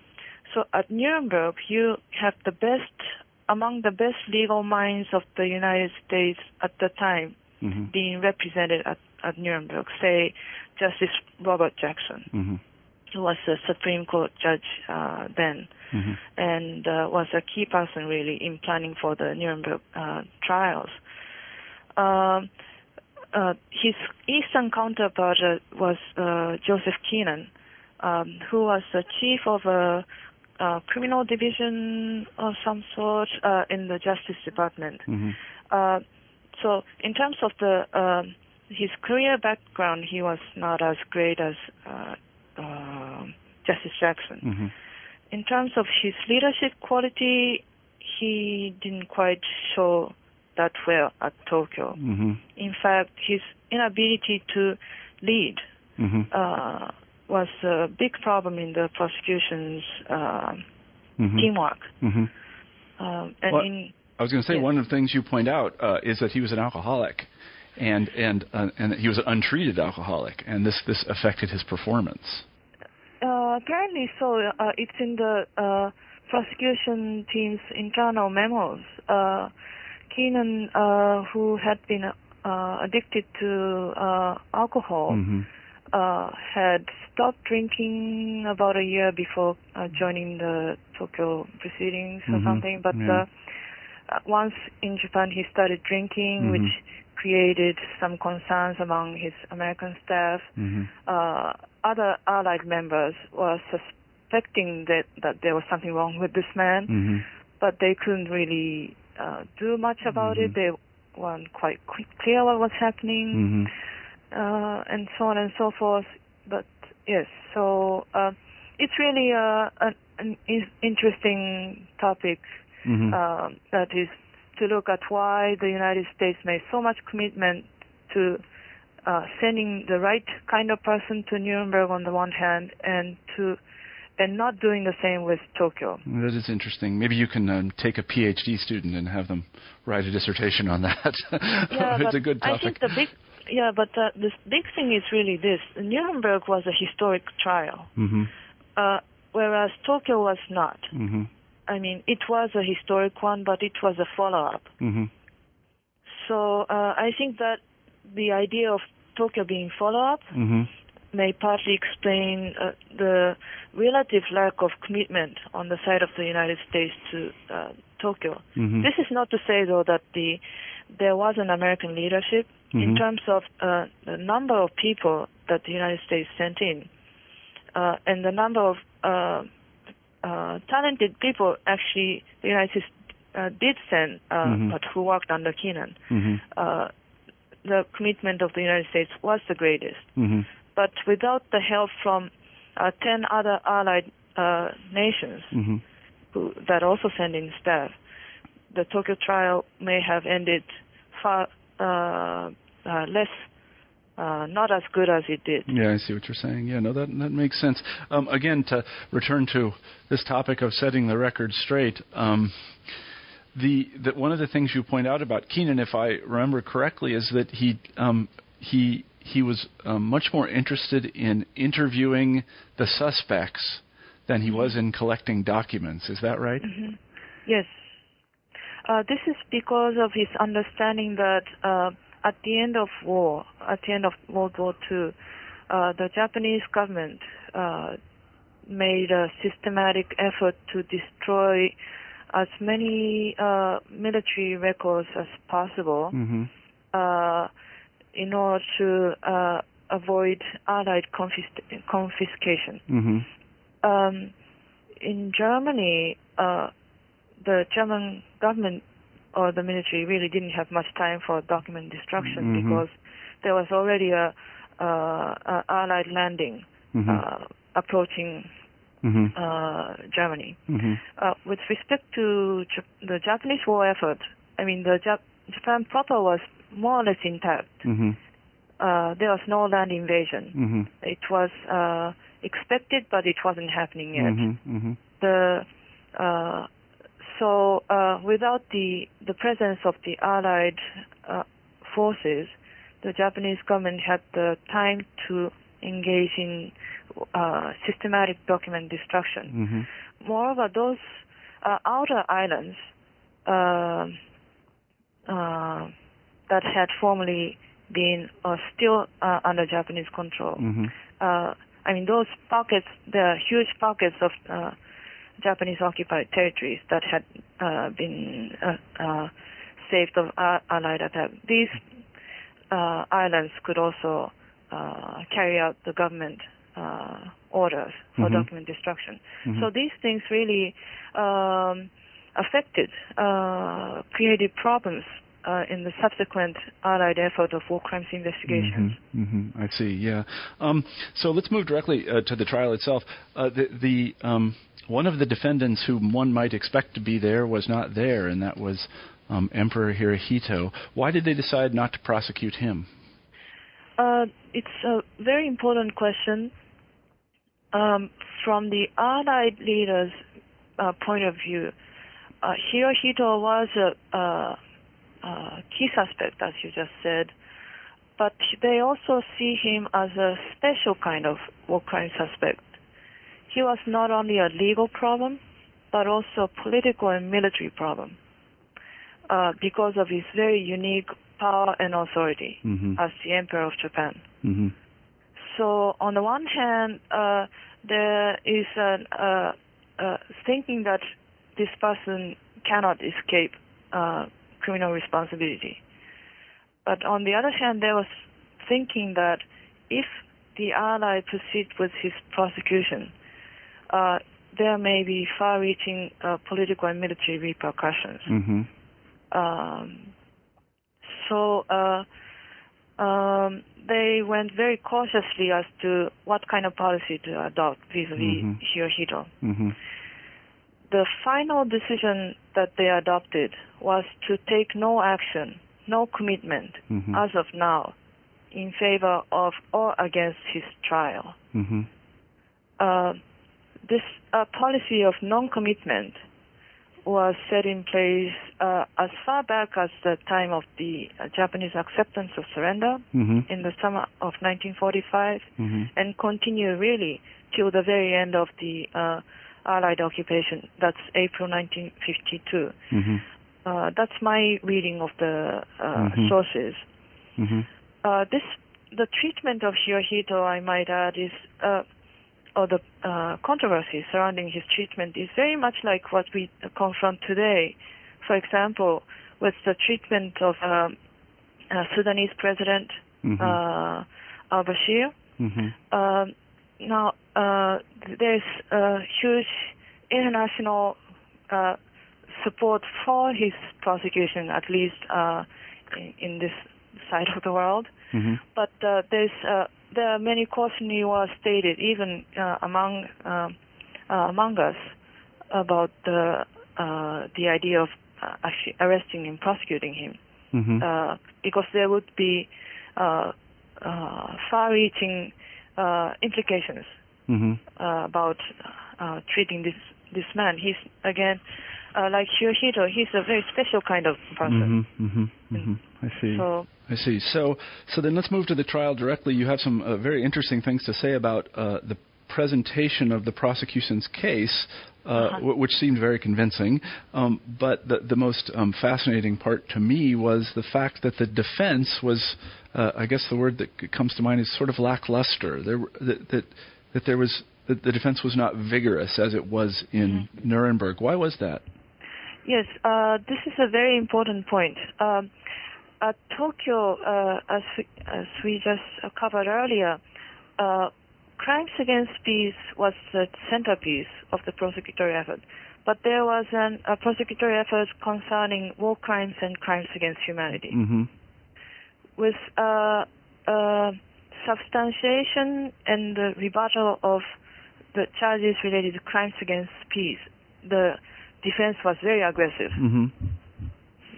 So at Nuremberg, you have the best, among the best legal minds of the United States at the time hmm being represented at, at Nuremberg, say Justice Robert Jackson, hmm who was a Supreme Court judge uh, then, hmm and uh, was a key person really in planning for the Nuremberg uh, trials. Um, uh, his eastern counterpart uh, was uh, Joseph Keenan, um, who was the chief of a, uh criminal division of some sort uh, in the Justice Department. hmm Uh, so in terms of the um his career background, he was not as great as uh, Justice Jackson. hmm In terms of his leadership quality, he didn't quite show that well at Tokyo. hmm In fact, his inability to lead hmm uh, was a big problem in the prosecution's uh, hmm teamwork. hmm Um, and Well, in I was going to say Yes. one of the things you point out uh, is that he was an alcoholic, and and uh, and he was an untreated alcoholic, and this this affected his performance. Uh, apparently so. Uh, it's in the uh, prosecution team's internal memos. Uh, Keenan, uh, who had been uh, addicted to uh, alcohol, hmm uh, had stopped drinking about a year before uh, joining the Tokyo proceedings or Mhm, something. But yeah. uh, uh, once in Japan, he started drinking, Mhm. which created some concerns among his American staff hmm uh, other allied members were suspecting that, that there was something wrong with this man, hmm but they couldn't really uh, do much about Mhm. it. They weren't quite clear what was happening, hmm uh, and so on and so forth. But yes, so uh, it's really uh, an, an interesting topic hmm um, that is to look at why the United States made so much commitment to uh, sending the right kind of person to Nuremberg on the one hand, and to and not doing the same with Tokyo. That is interesting. Maybe you can um, take a PhD student and have them write a dissertation on that. Yeah, it's a good topic. I think the big yeah, but uh, the big thing is really this: Nuremberg was a historic trial, hmm uh, whereas Tokyo was not. hmm I mean, it was a historic one, but it was a follow-up. hmm So uh, I think that the idea of Tokyo being follow-up hmm may partly explain uh, the relative lack of commitment on the side of the United States to uh, Tokyo. Mhm. This is not to say, though, that the there was an American leadership in Mhm. terms of uh, the number of people that the United States sent in, uh, and the number of uh, uh, talented people actually the United States uh, did send, uh, Mhm. but who worked under Keenan. The commitment of the United States was the greatest Mhm. but without the help from uh, 10 other allied uh, nations Mhm. who, that also send in staff, the Tokyo trial may have ended far uh, uh, less, uh, not as good as it did. Yeah, I see what you're saying. Yeah, no, that that makes sense. Um, again, to return to this topic of setting the record straight, um, the one of the things you point out about Keenan, if I remember correctly, is that he um, he he was um, much more interested in interviewing the suspects than he was in collecting documents. Is that right? Mhm. Yes. Uh, this is because of his understanding that uh, at the end of war, at the end of World War II, uh, the Japanese government uh, made a systematic effort to destroy as many uh, military records as possible Mm-hmm. uh, in order to uh, avoid Allied confis- confiscation Mm-hmm. um, in Germany, uh, the German government or the military really didn't have much time for document destruction Mhm. because there was already a, uh, a Allied landing Mm-hmm. uh, approaching mm-hmm. uh, Germany. Mm-hmm. Uh, with respect to Jap- the Japanese war effort, I mean, the Jap- Japan proper was more or less intact. Mm-hmm. Uh, there was no land invasion. Mm-hmm. It was uh, expected, but it wasn't happening yet. Mm-hmm. Mm-hmm. the uh, so uh, without the the presence of the Allied uh, forces, the Japanese government had the time to engage in uh, systematic document destruction. Mm-hmm. Moreover, those uh, outer islands uh, uh, that had formerly been uh, still uh, under Japanese control Mm-hmm. uh, I mean, those pockets, the huge pockets of uh, Japanese occupied territories that had uh, been uh, uh, saved of uh, Allied attack. These uh, islands could also uh, carry out the government uh, orders for Mhm. document destruction. Mhm. So these things really um, affected, uh, created problems uh, in the subsequent Allied effort of war crimes investigations. hmm hmm I see. Yeah. Um, so let's move directly uh, to the trial itself. Uh, the the um, one of the defendants whom one might expect to be there was not there, and that was um, Emperor Hirohito. Why did they decide not to prosecute him? Uh, it's a very important question. Um, from the Allied leaders' uh, point of view, uh, Hirohito was a, a, a key suspect, as you just said, but they also see him as a special kind of war crime suspect. He was not only a legal problem, but also a political and military problem uh, because of his very unique power and authority hmm as the Emperor of Japan. hmm So on the one hand, uh, there is an, uh, uh, thinking that this person cannot escape uh, criminal responsibility. But on the other hand, there was thinking that if the ally proceeds with his prosecution, uh, there may be far-reaching uh, political and military repercussions. hmm Um, so uh, um, they went very cautiously as to what kind of policy to adopt vis-a-vis Mhm. Hirohito. hmm The final decision that they adopted was to take no action, no commitment hmm as of now in favor of or against his trial. hmm Uh, this uh, policy of non-commitment was set in place uh, as far back as the time of the uh, Japanese acceptance of surrender hmm in the summer of 1945 hmm and continue really till the very end of the uh, Allied occupation. That's April 1952. hmm Uh, that's my reading of the uh, Mhm. sources. hmm Uh, this the treatment of Hirohito, I might add, is uh, or the uh, controversy surrounding his treatment is very much like what we confront today. For example, with the treatment of um, uh, Sudanese President Mhm. uh, al-Bashir. Mhm. Um, now, uh, there's a huge international uh, support for his prosecution, at least uh, in, in this side of the world. Mhm. But uh, there's uh, there are many cautionary words stated, even uh, among um uh, among us, about the uh, the idea of uh, actually arresting and prosecuting him Mhm. uh, because there would be uh, uh, far-reaching uh, implications Mhm. uh, about uh, treating this this man. He's again uh, like Hirohito. He's a very special kind of person. Mhm. Mhm. Mhm. I see. So I see. So, so then let's move to the trial directly. You have some uh, very interesting things to say about uh, the presentation of the prosecution's case, uh, Uh-huh. w- which seemed very convincing. Um, but the, the most um, fascinating part to me was the fact that the defense was, uh, I guess the word that comes to mind is sort of lackluster. There, that, that, that there was that the defense was not vigorous as it was in Nuremberg. Why was that? Yes, uh, this is a very important point. Um, at Tokyo, uh, as, we, as we just covered earlier, uh, crimes against peace was the centerpiece of the prosecutory effort. But there was an, a prosecutory effort concerning war crimes and crimes against humanity. Mm-hmm. With uh, uh, substantiation and the rebuttal of the charges related to crimes against peace, the defense was very aggressive Mm-hmm.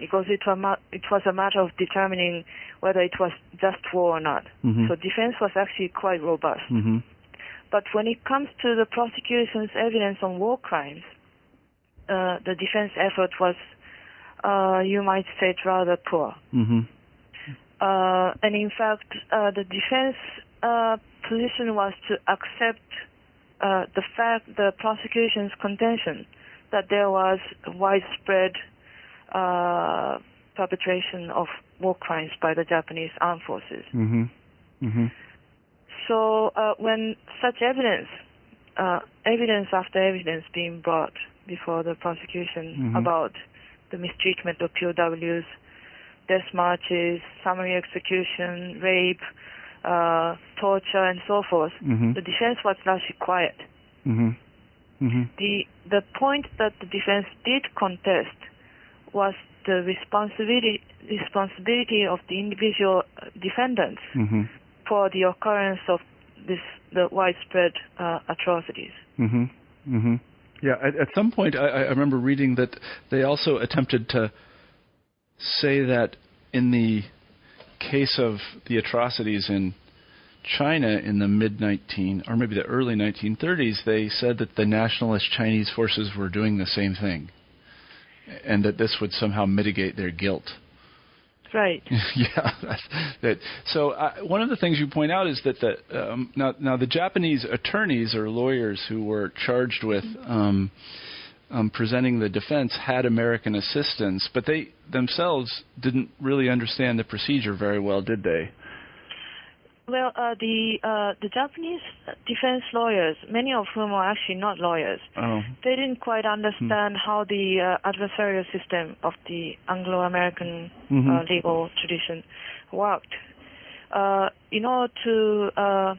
because it was, it was a matter of determining whether it was just war or not. Mhm. So defense was actually quite robust. Mm-hmm. But when it comes to the prosecution's evidence on war crimes, uh, the defense effort was, uh, you might say, rather poor. Mm-hmm. Uh, and in fact, uh, the defense uh, position was to accept uh, the fact, the prosecution's contention that there was widespread uh, perpetration of war crimes by the Japanese armed forces. Mm-hmm. Mm-hmm. So uh, when such evidence, uh, evidence after evidence being brought before the prosecution Mhm. about the mistreatment of POWs, death marches, summary execution, rape, uh, torture, and so forth, Mhm. the defense was largely quiet. Mm-hmm. The the point that the defense did contest was the responsibility responsibility of the individual uh, defendants Mm-hmm. for the occurrence of this the widespread uh, atrocities. Mm-hmm. Mm-hmm. Yeah. At, at some point, I, I remember reading that they also attempted to say that in the case of the atrocities in China in the mid 19 or maybe the early 1930s, they said that the nationalist Chinese forces were doing the same thing, and that this would somehow mitigate their guilt. Right. yeah, that's, that. So uh, one of the things you point out is that the um, now now the Japanese attorneys or lawyers who were charged with um, um, presenting the defense had American assistance, but they themselves didn't really understand the procedure very well, did they? Well, uh, the uh, the Japanese defense lawyers, many of whom are actually not lawyers, Oh. they didn't quite understand how the uh, adversarial system of the Anglo-American Mhm. uh, legal tradition worked. Uh, in order to uh,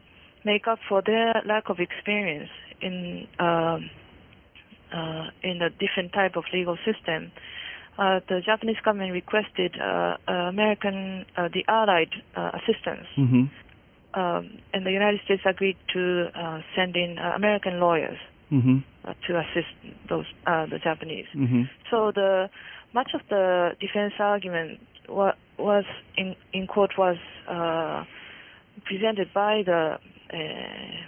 make up for their lack of experience in in a different type of legal system, uh, the Japanese government requested uh, uh, American, uh, the Allied uh, assistance, Mm-hmm. Um, and the United States agreed to uh, send in uh, American lawyers Mm-hmm. uh, to assist those uh, the Japanese. Mm-hmm. So the much of the defense argument wa- was in in court was uh, presented by the uh,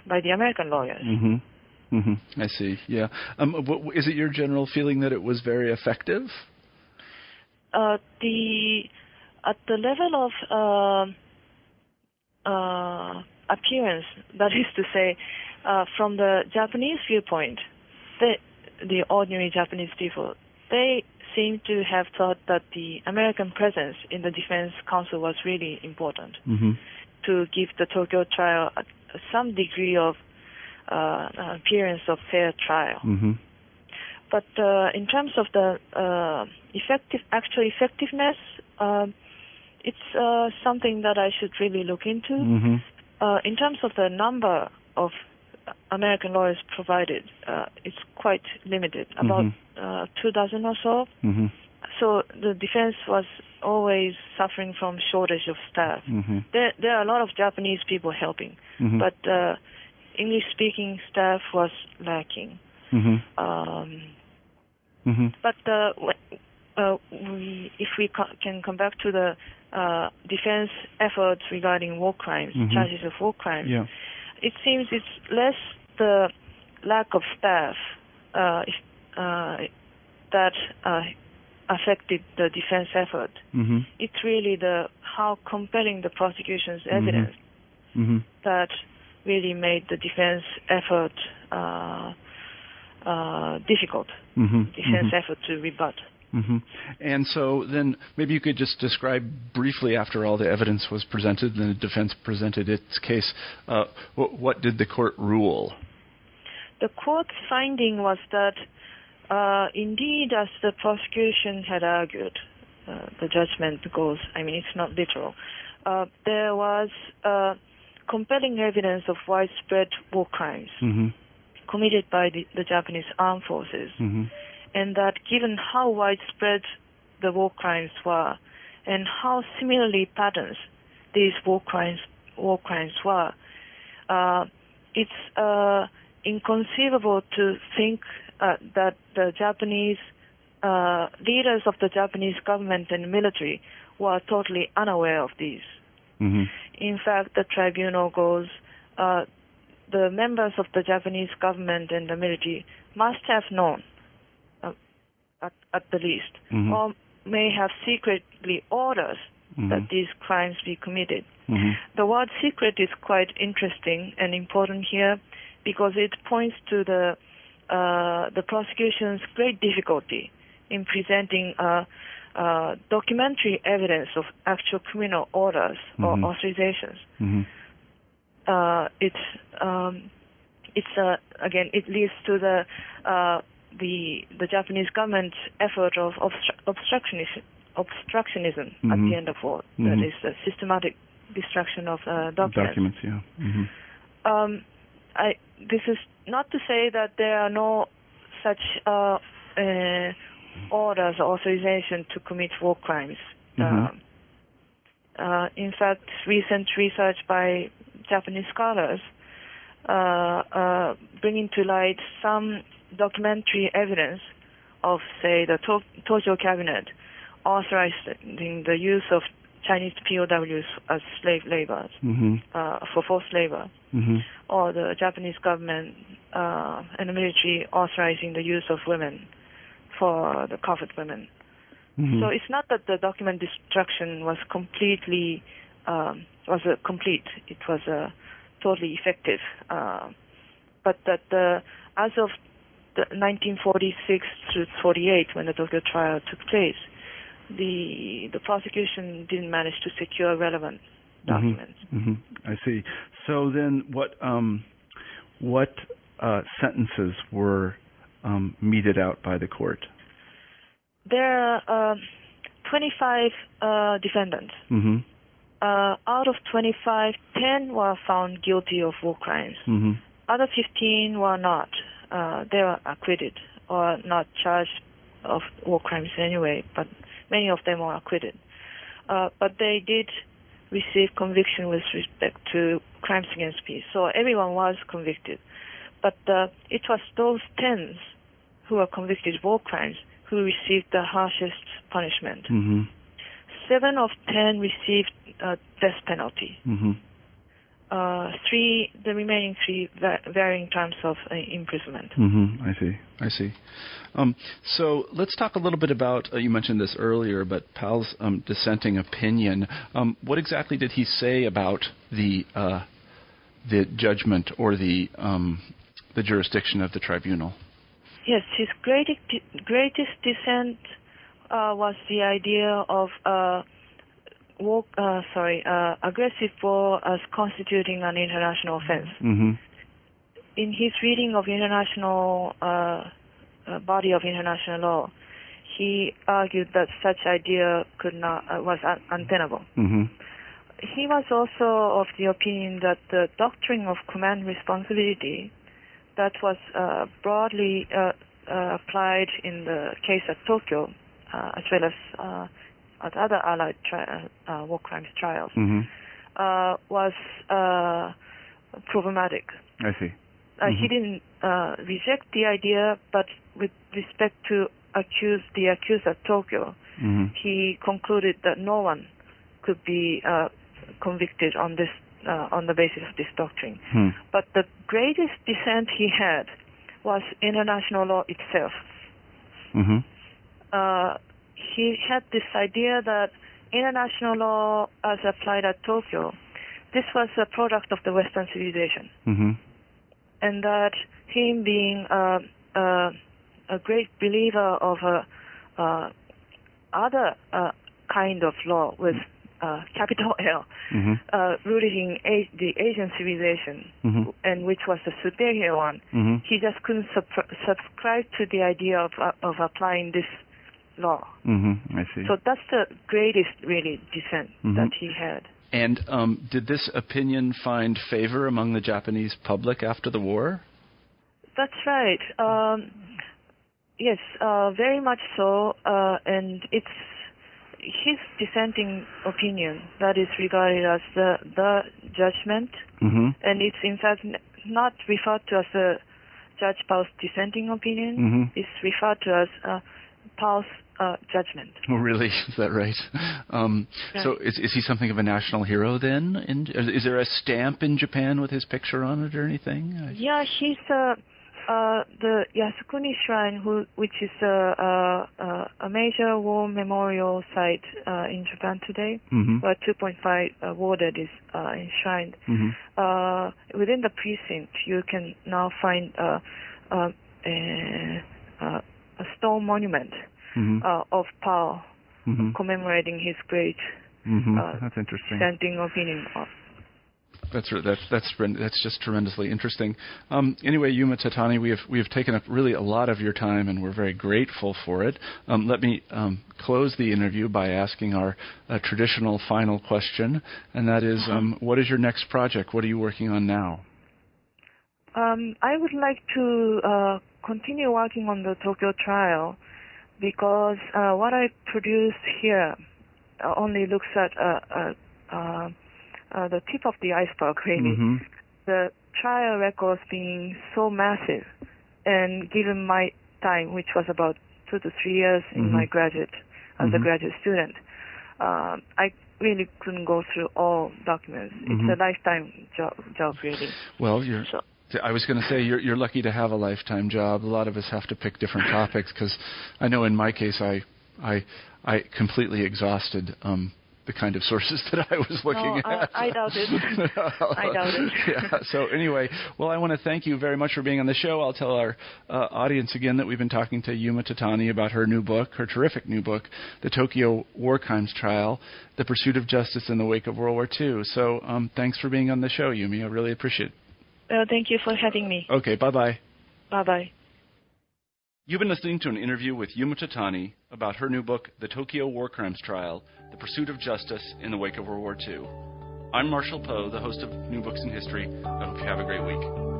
by the American lawyers. Mm-hmm. Mm-hmm. I see. Yeah. Um, what, is it your general feeling that it was very effective? Uh, the at the level of appearance, that is to say, uh, from the Japanese viewpoint, the the ordinary Japanese people, they seem to have thought that the American presence in the defense counsel was really important. Mm-hmm. to give the Tokyo trial some degree of uh, appearance of fair trial. Mm-hmm. But uh, in terms of the uh, effective, actual effectiveness, um, it's uh, something that I should really look into. Mm-hmm. Uh, in terms of the number of American lawyers provided, uh, it's quite limited, about uh, two dozen or so. Mm-hmm. So the defense was always suffering from shortage of staff. Mm-hmm. There, there are a lot of Japanese people helping, but uh, English-speaking staff was lacking. Mm-hmm. Um, Mm-hmm. but uh, we, if we co- can come back to the uh, defense efforts regarding war crimes, Mhm. charges of war crimes, Yeah. it seems it's less the lack of staff uh, if, uh, that uh, affected the defense effort. Mm-hmm. It's really the how compelling the prosecution's evidence Mm-hmm. that really made the defense effort uh, uh, difficult. Mm-hmm. Defense effort to rebut. Hmm And so then maybe you could just describe briefly after all the evidence was presented and the defense presented its case, uh, what, what did the court rule? The court's finding was that, uh, indeed, as the prosecution had argued, uh, the judgment goes, I mean, it's not literal, uh, there was uh, compelling evidence of widespread war crimes Mm-hmm. committed by the, the Japanese armed forces, Mm-hmm. And that given how widespread the war crimes were, and how similarly patterns these war crimes war crimes were, uh, it's uh, inconceivable to think uh, that the Japanese uh, leaders of the Japanese government and military were totally unaware of these. Mm-hmm. In fact, the tribunal goes, uh, the members of the Japanese government and the military must have known, at, at the least, Mhm. or may have secretly orders Mhm. that these crimes be committed. Mm-hmm. The word secret is quite interesting and important here because it points to the uh, the prosecution's great difficulty in presenting uh, uh, documentary evidence of actual criminal orders or Mhm. authorizations. Mm-hmm. Uh, it's um, it's uh, again it leads to the uh, the the Japanese government's effort of obstru- obstructionism obstructionism at Mhm. the end of war. Mhm. That is the systematic destruction of uh, documents. Documents, yeah. Mm-hmm. Um, I, this is not to say that there are no such uh, uh, orders or authorization to commit war crimes. Mhm. Um, uh, in fact, recent research by Japanese scholars uh, uh, bringing to light some documentary evidence of, say, the to- Tojo cabinet authorizing the use of Chinese POWs as slave labor Mm-hmm. uh, for forced labor, Mm-hmm. or the Japanese government uh, and the military authorizing the use of women for the comfort women. Mm-hmm. So it's not that the document destruction was completely um, was complete. It was uh, totally effective, uh, but that as of 1946 through 48, when the Tokyo trial took place, the the prosecution didn't manage to secure relevant documents. hmm I see. So then, what um, what uh, sentences were um, meted out by the court? There are uh, 25 uh, defendants. Mm-hmm. Uh, out of 25, 10 were found guilty of war crimes. Mm-hmm. Other 15 were not. Uh, they were acquitted or not charged of war crimes anyway, but many of them were acquitted. Uh, but they did receive conviction with respect to crimes against peace. So everyone was convicted. But uh, it was those 10 who were convicted of war crimes who received the harshest punishment. Mm-hmm. Seven of 10 received uh, death penalty. Mm-hmm. Uh, three, the remaining three va- varying terms of uh, imprisonment. Mm-hmm. I see. I see. Um, so let's talk a little bit about. Uh, you mentioned this earlier, but Pal's um, dissenting opinion. Um, what exactly did he say about the uh, the judgment or the um, the jurisdiction of the tribunal? Yes, his greatest greatest dissent uh, was the idea of uh, war, uh, sorry, uh, aggressive war as constituting an international offense. Mm-hmm. In his reading of international uh, uh, body of international law, he argued that such idea could not uh, was un- untenable. Mm-hmm. He was also of the opinion that the doctrine of command responsibility that was uh, broadly uh, uh, applied in the case at Tokyo, uh, as well as uh, at other Allied tri- uh, war crimes trials, Mm-hmm. uh, was uh, problematic. I see. Uh, He didn't uh, reject the idea, but with respect to accuse the accused at Tokyo, Mm-hmm. he concluded that no one could be uh, convicted on this uh, on the basis of this doctrine. Hmm. But the greatest dissent he had was international law itself. Mm-hmm. Uh, he had this idea that international law, as applied at Tokyo, this was a product of the Western civilization, Mm-hmm. and that him being uh, uh, a great believer of a uh, other uh, kind of law with uh, capital L, Mm-hmm. uh, rooted in a- the Asian civilization, Mhm. and which was the superior one. Mm-hmm. He just couldn't sup- subscribe to the idea of uh, of applying this law. Mm-hmm. I see. So that's the greatest, really, dissent Mhm. that he had. and um, did this opinion find favor among the Japanese public after the war? That's right. Um, yes, uh, very much so, uh, and it's his dissenting opinion that is regarded as the the judgment, Mm-hmm. and it's in fact not referred to as a Judge Pal's dissenting opinion. Mhm. It's referred to as uh, Pal's uh, judgment. Oh, really? Is that right? Um, So, is, is he something of a national hero then? In, is there a stamp in Japan with his picture on it or anything? Yeah, he's uh, uh, the Yasukuni Shrine, who, which is uh, uh, uh, a major war memorial site uh, in Japan today, Mhm. where 2.5 uh, war dead is uh, enshrined. Mhm. Uh, within the precinct, you can now find uh, uh, a, stone monument Mhm. uh, of Pal Mhm. commemorating his great Mhm. uh, That's interesting. dissenting opinion. Of, That's re- that's that's tren- that's just tremendously interesting. Um, anyway, Yuma Totani, we have we have taken up really a lot of your time, and we're very grateful for it. Um, let me um, close the interview by asking our uh, traditional final question, and that is, um, what is your next project? What are you working on now? Um, I would like to uh, continue working on the Tokyo trial because uh, what I produced here only looks at uh, uh, uh, uh, the tip of the iceberg, really. Mhm. The trial records being so massive, and given my time, which was about two to three years in Mhm. my graduate as a Mhm. graduate student, um, I really couldn't go through all documents. It's a lifetime job, job really. Well, you're. So I was going to say you're, you're lucky to have a lifetime job. A lot of us have to pick different topics because I know in my case I I I completely exhausted um, the kind of sources that I was looking No, I- at. I doubt it. I doubt it. yeah. So anyway, well, I want to thank you very much for being on the show. I'll tell our uh, audience again that we've been talking to Yuma Totani about her new book, her terrific new book, The Tokyo War Crimes Trial: The Pursuit of Justice in the Wake of World War II. So um, thanks for being on the show, Yumi. I really appreciate it. Uh, thank you for having me. Okay, bye bye. Bye bye. You've been listening to an interview with Yuma Totani about her new book, The Tokyo War Crimes Trial The Pursuit of Justice in the Wake of World War II. I'm Marshall Poe, the host of New Books in History. I hope you have a great week.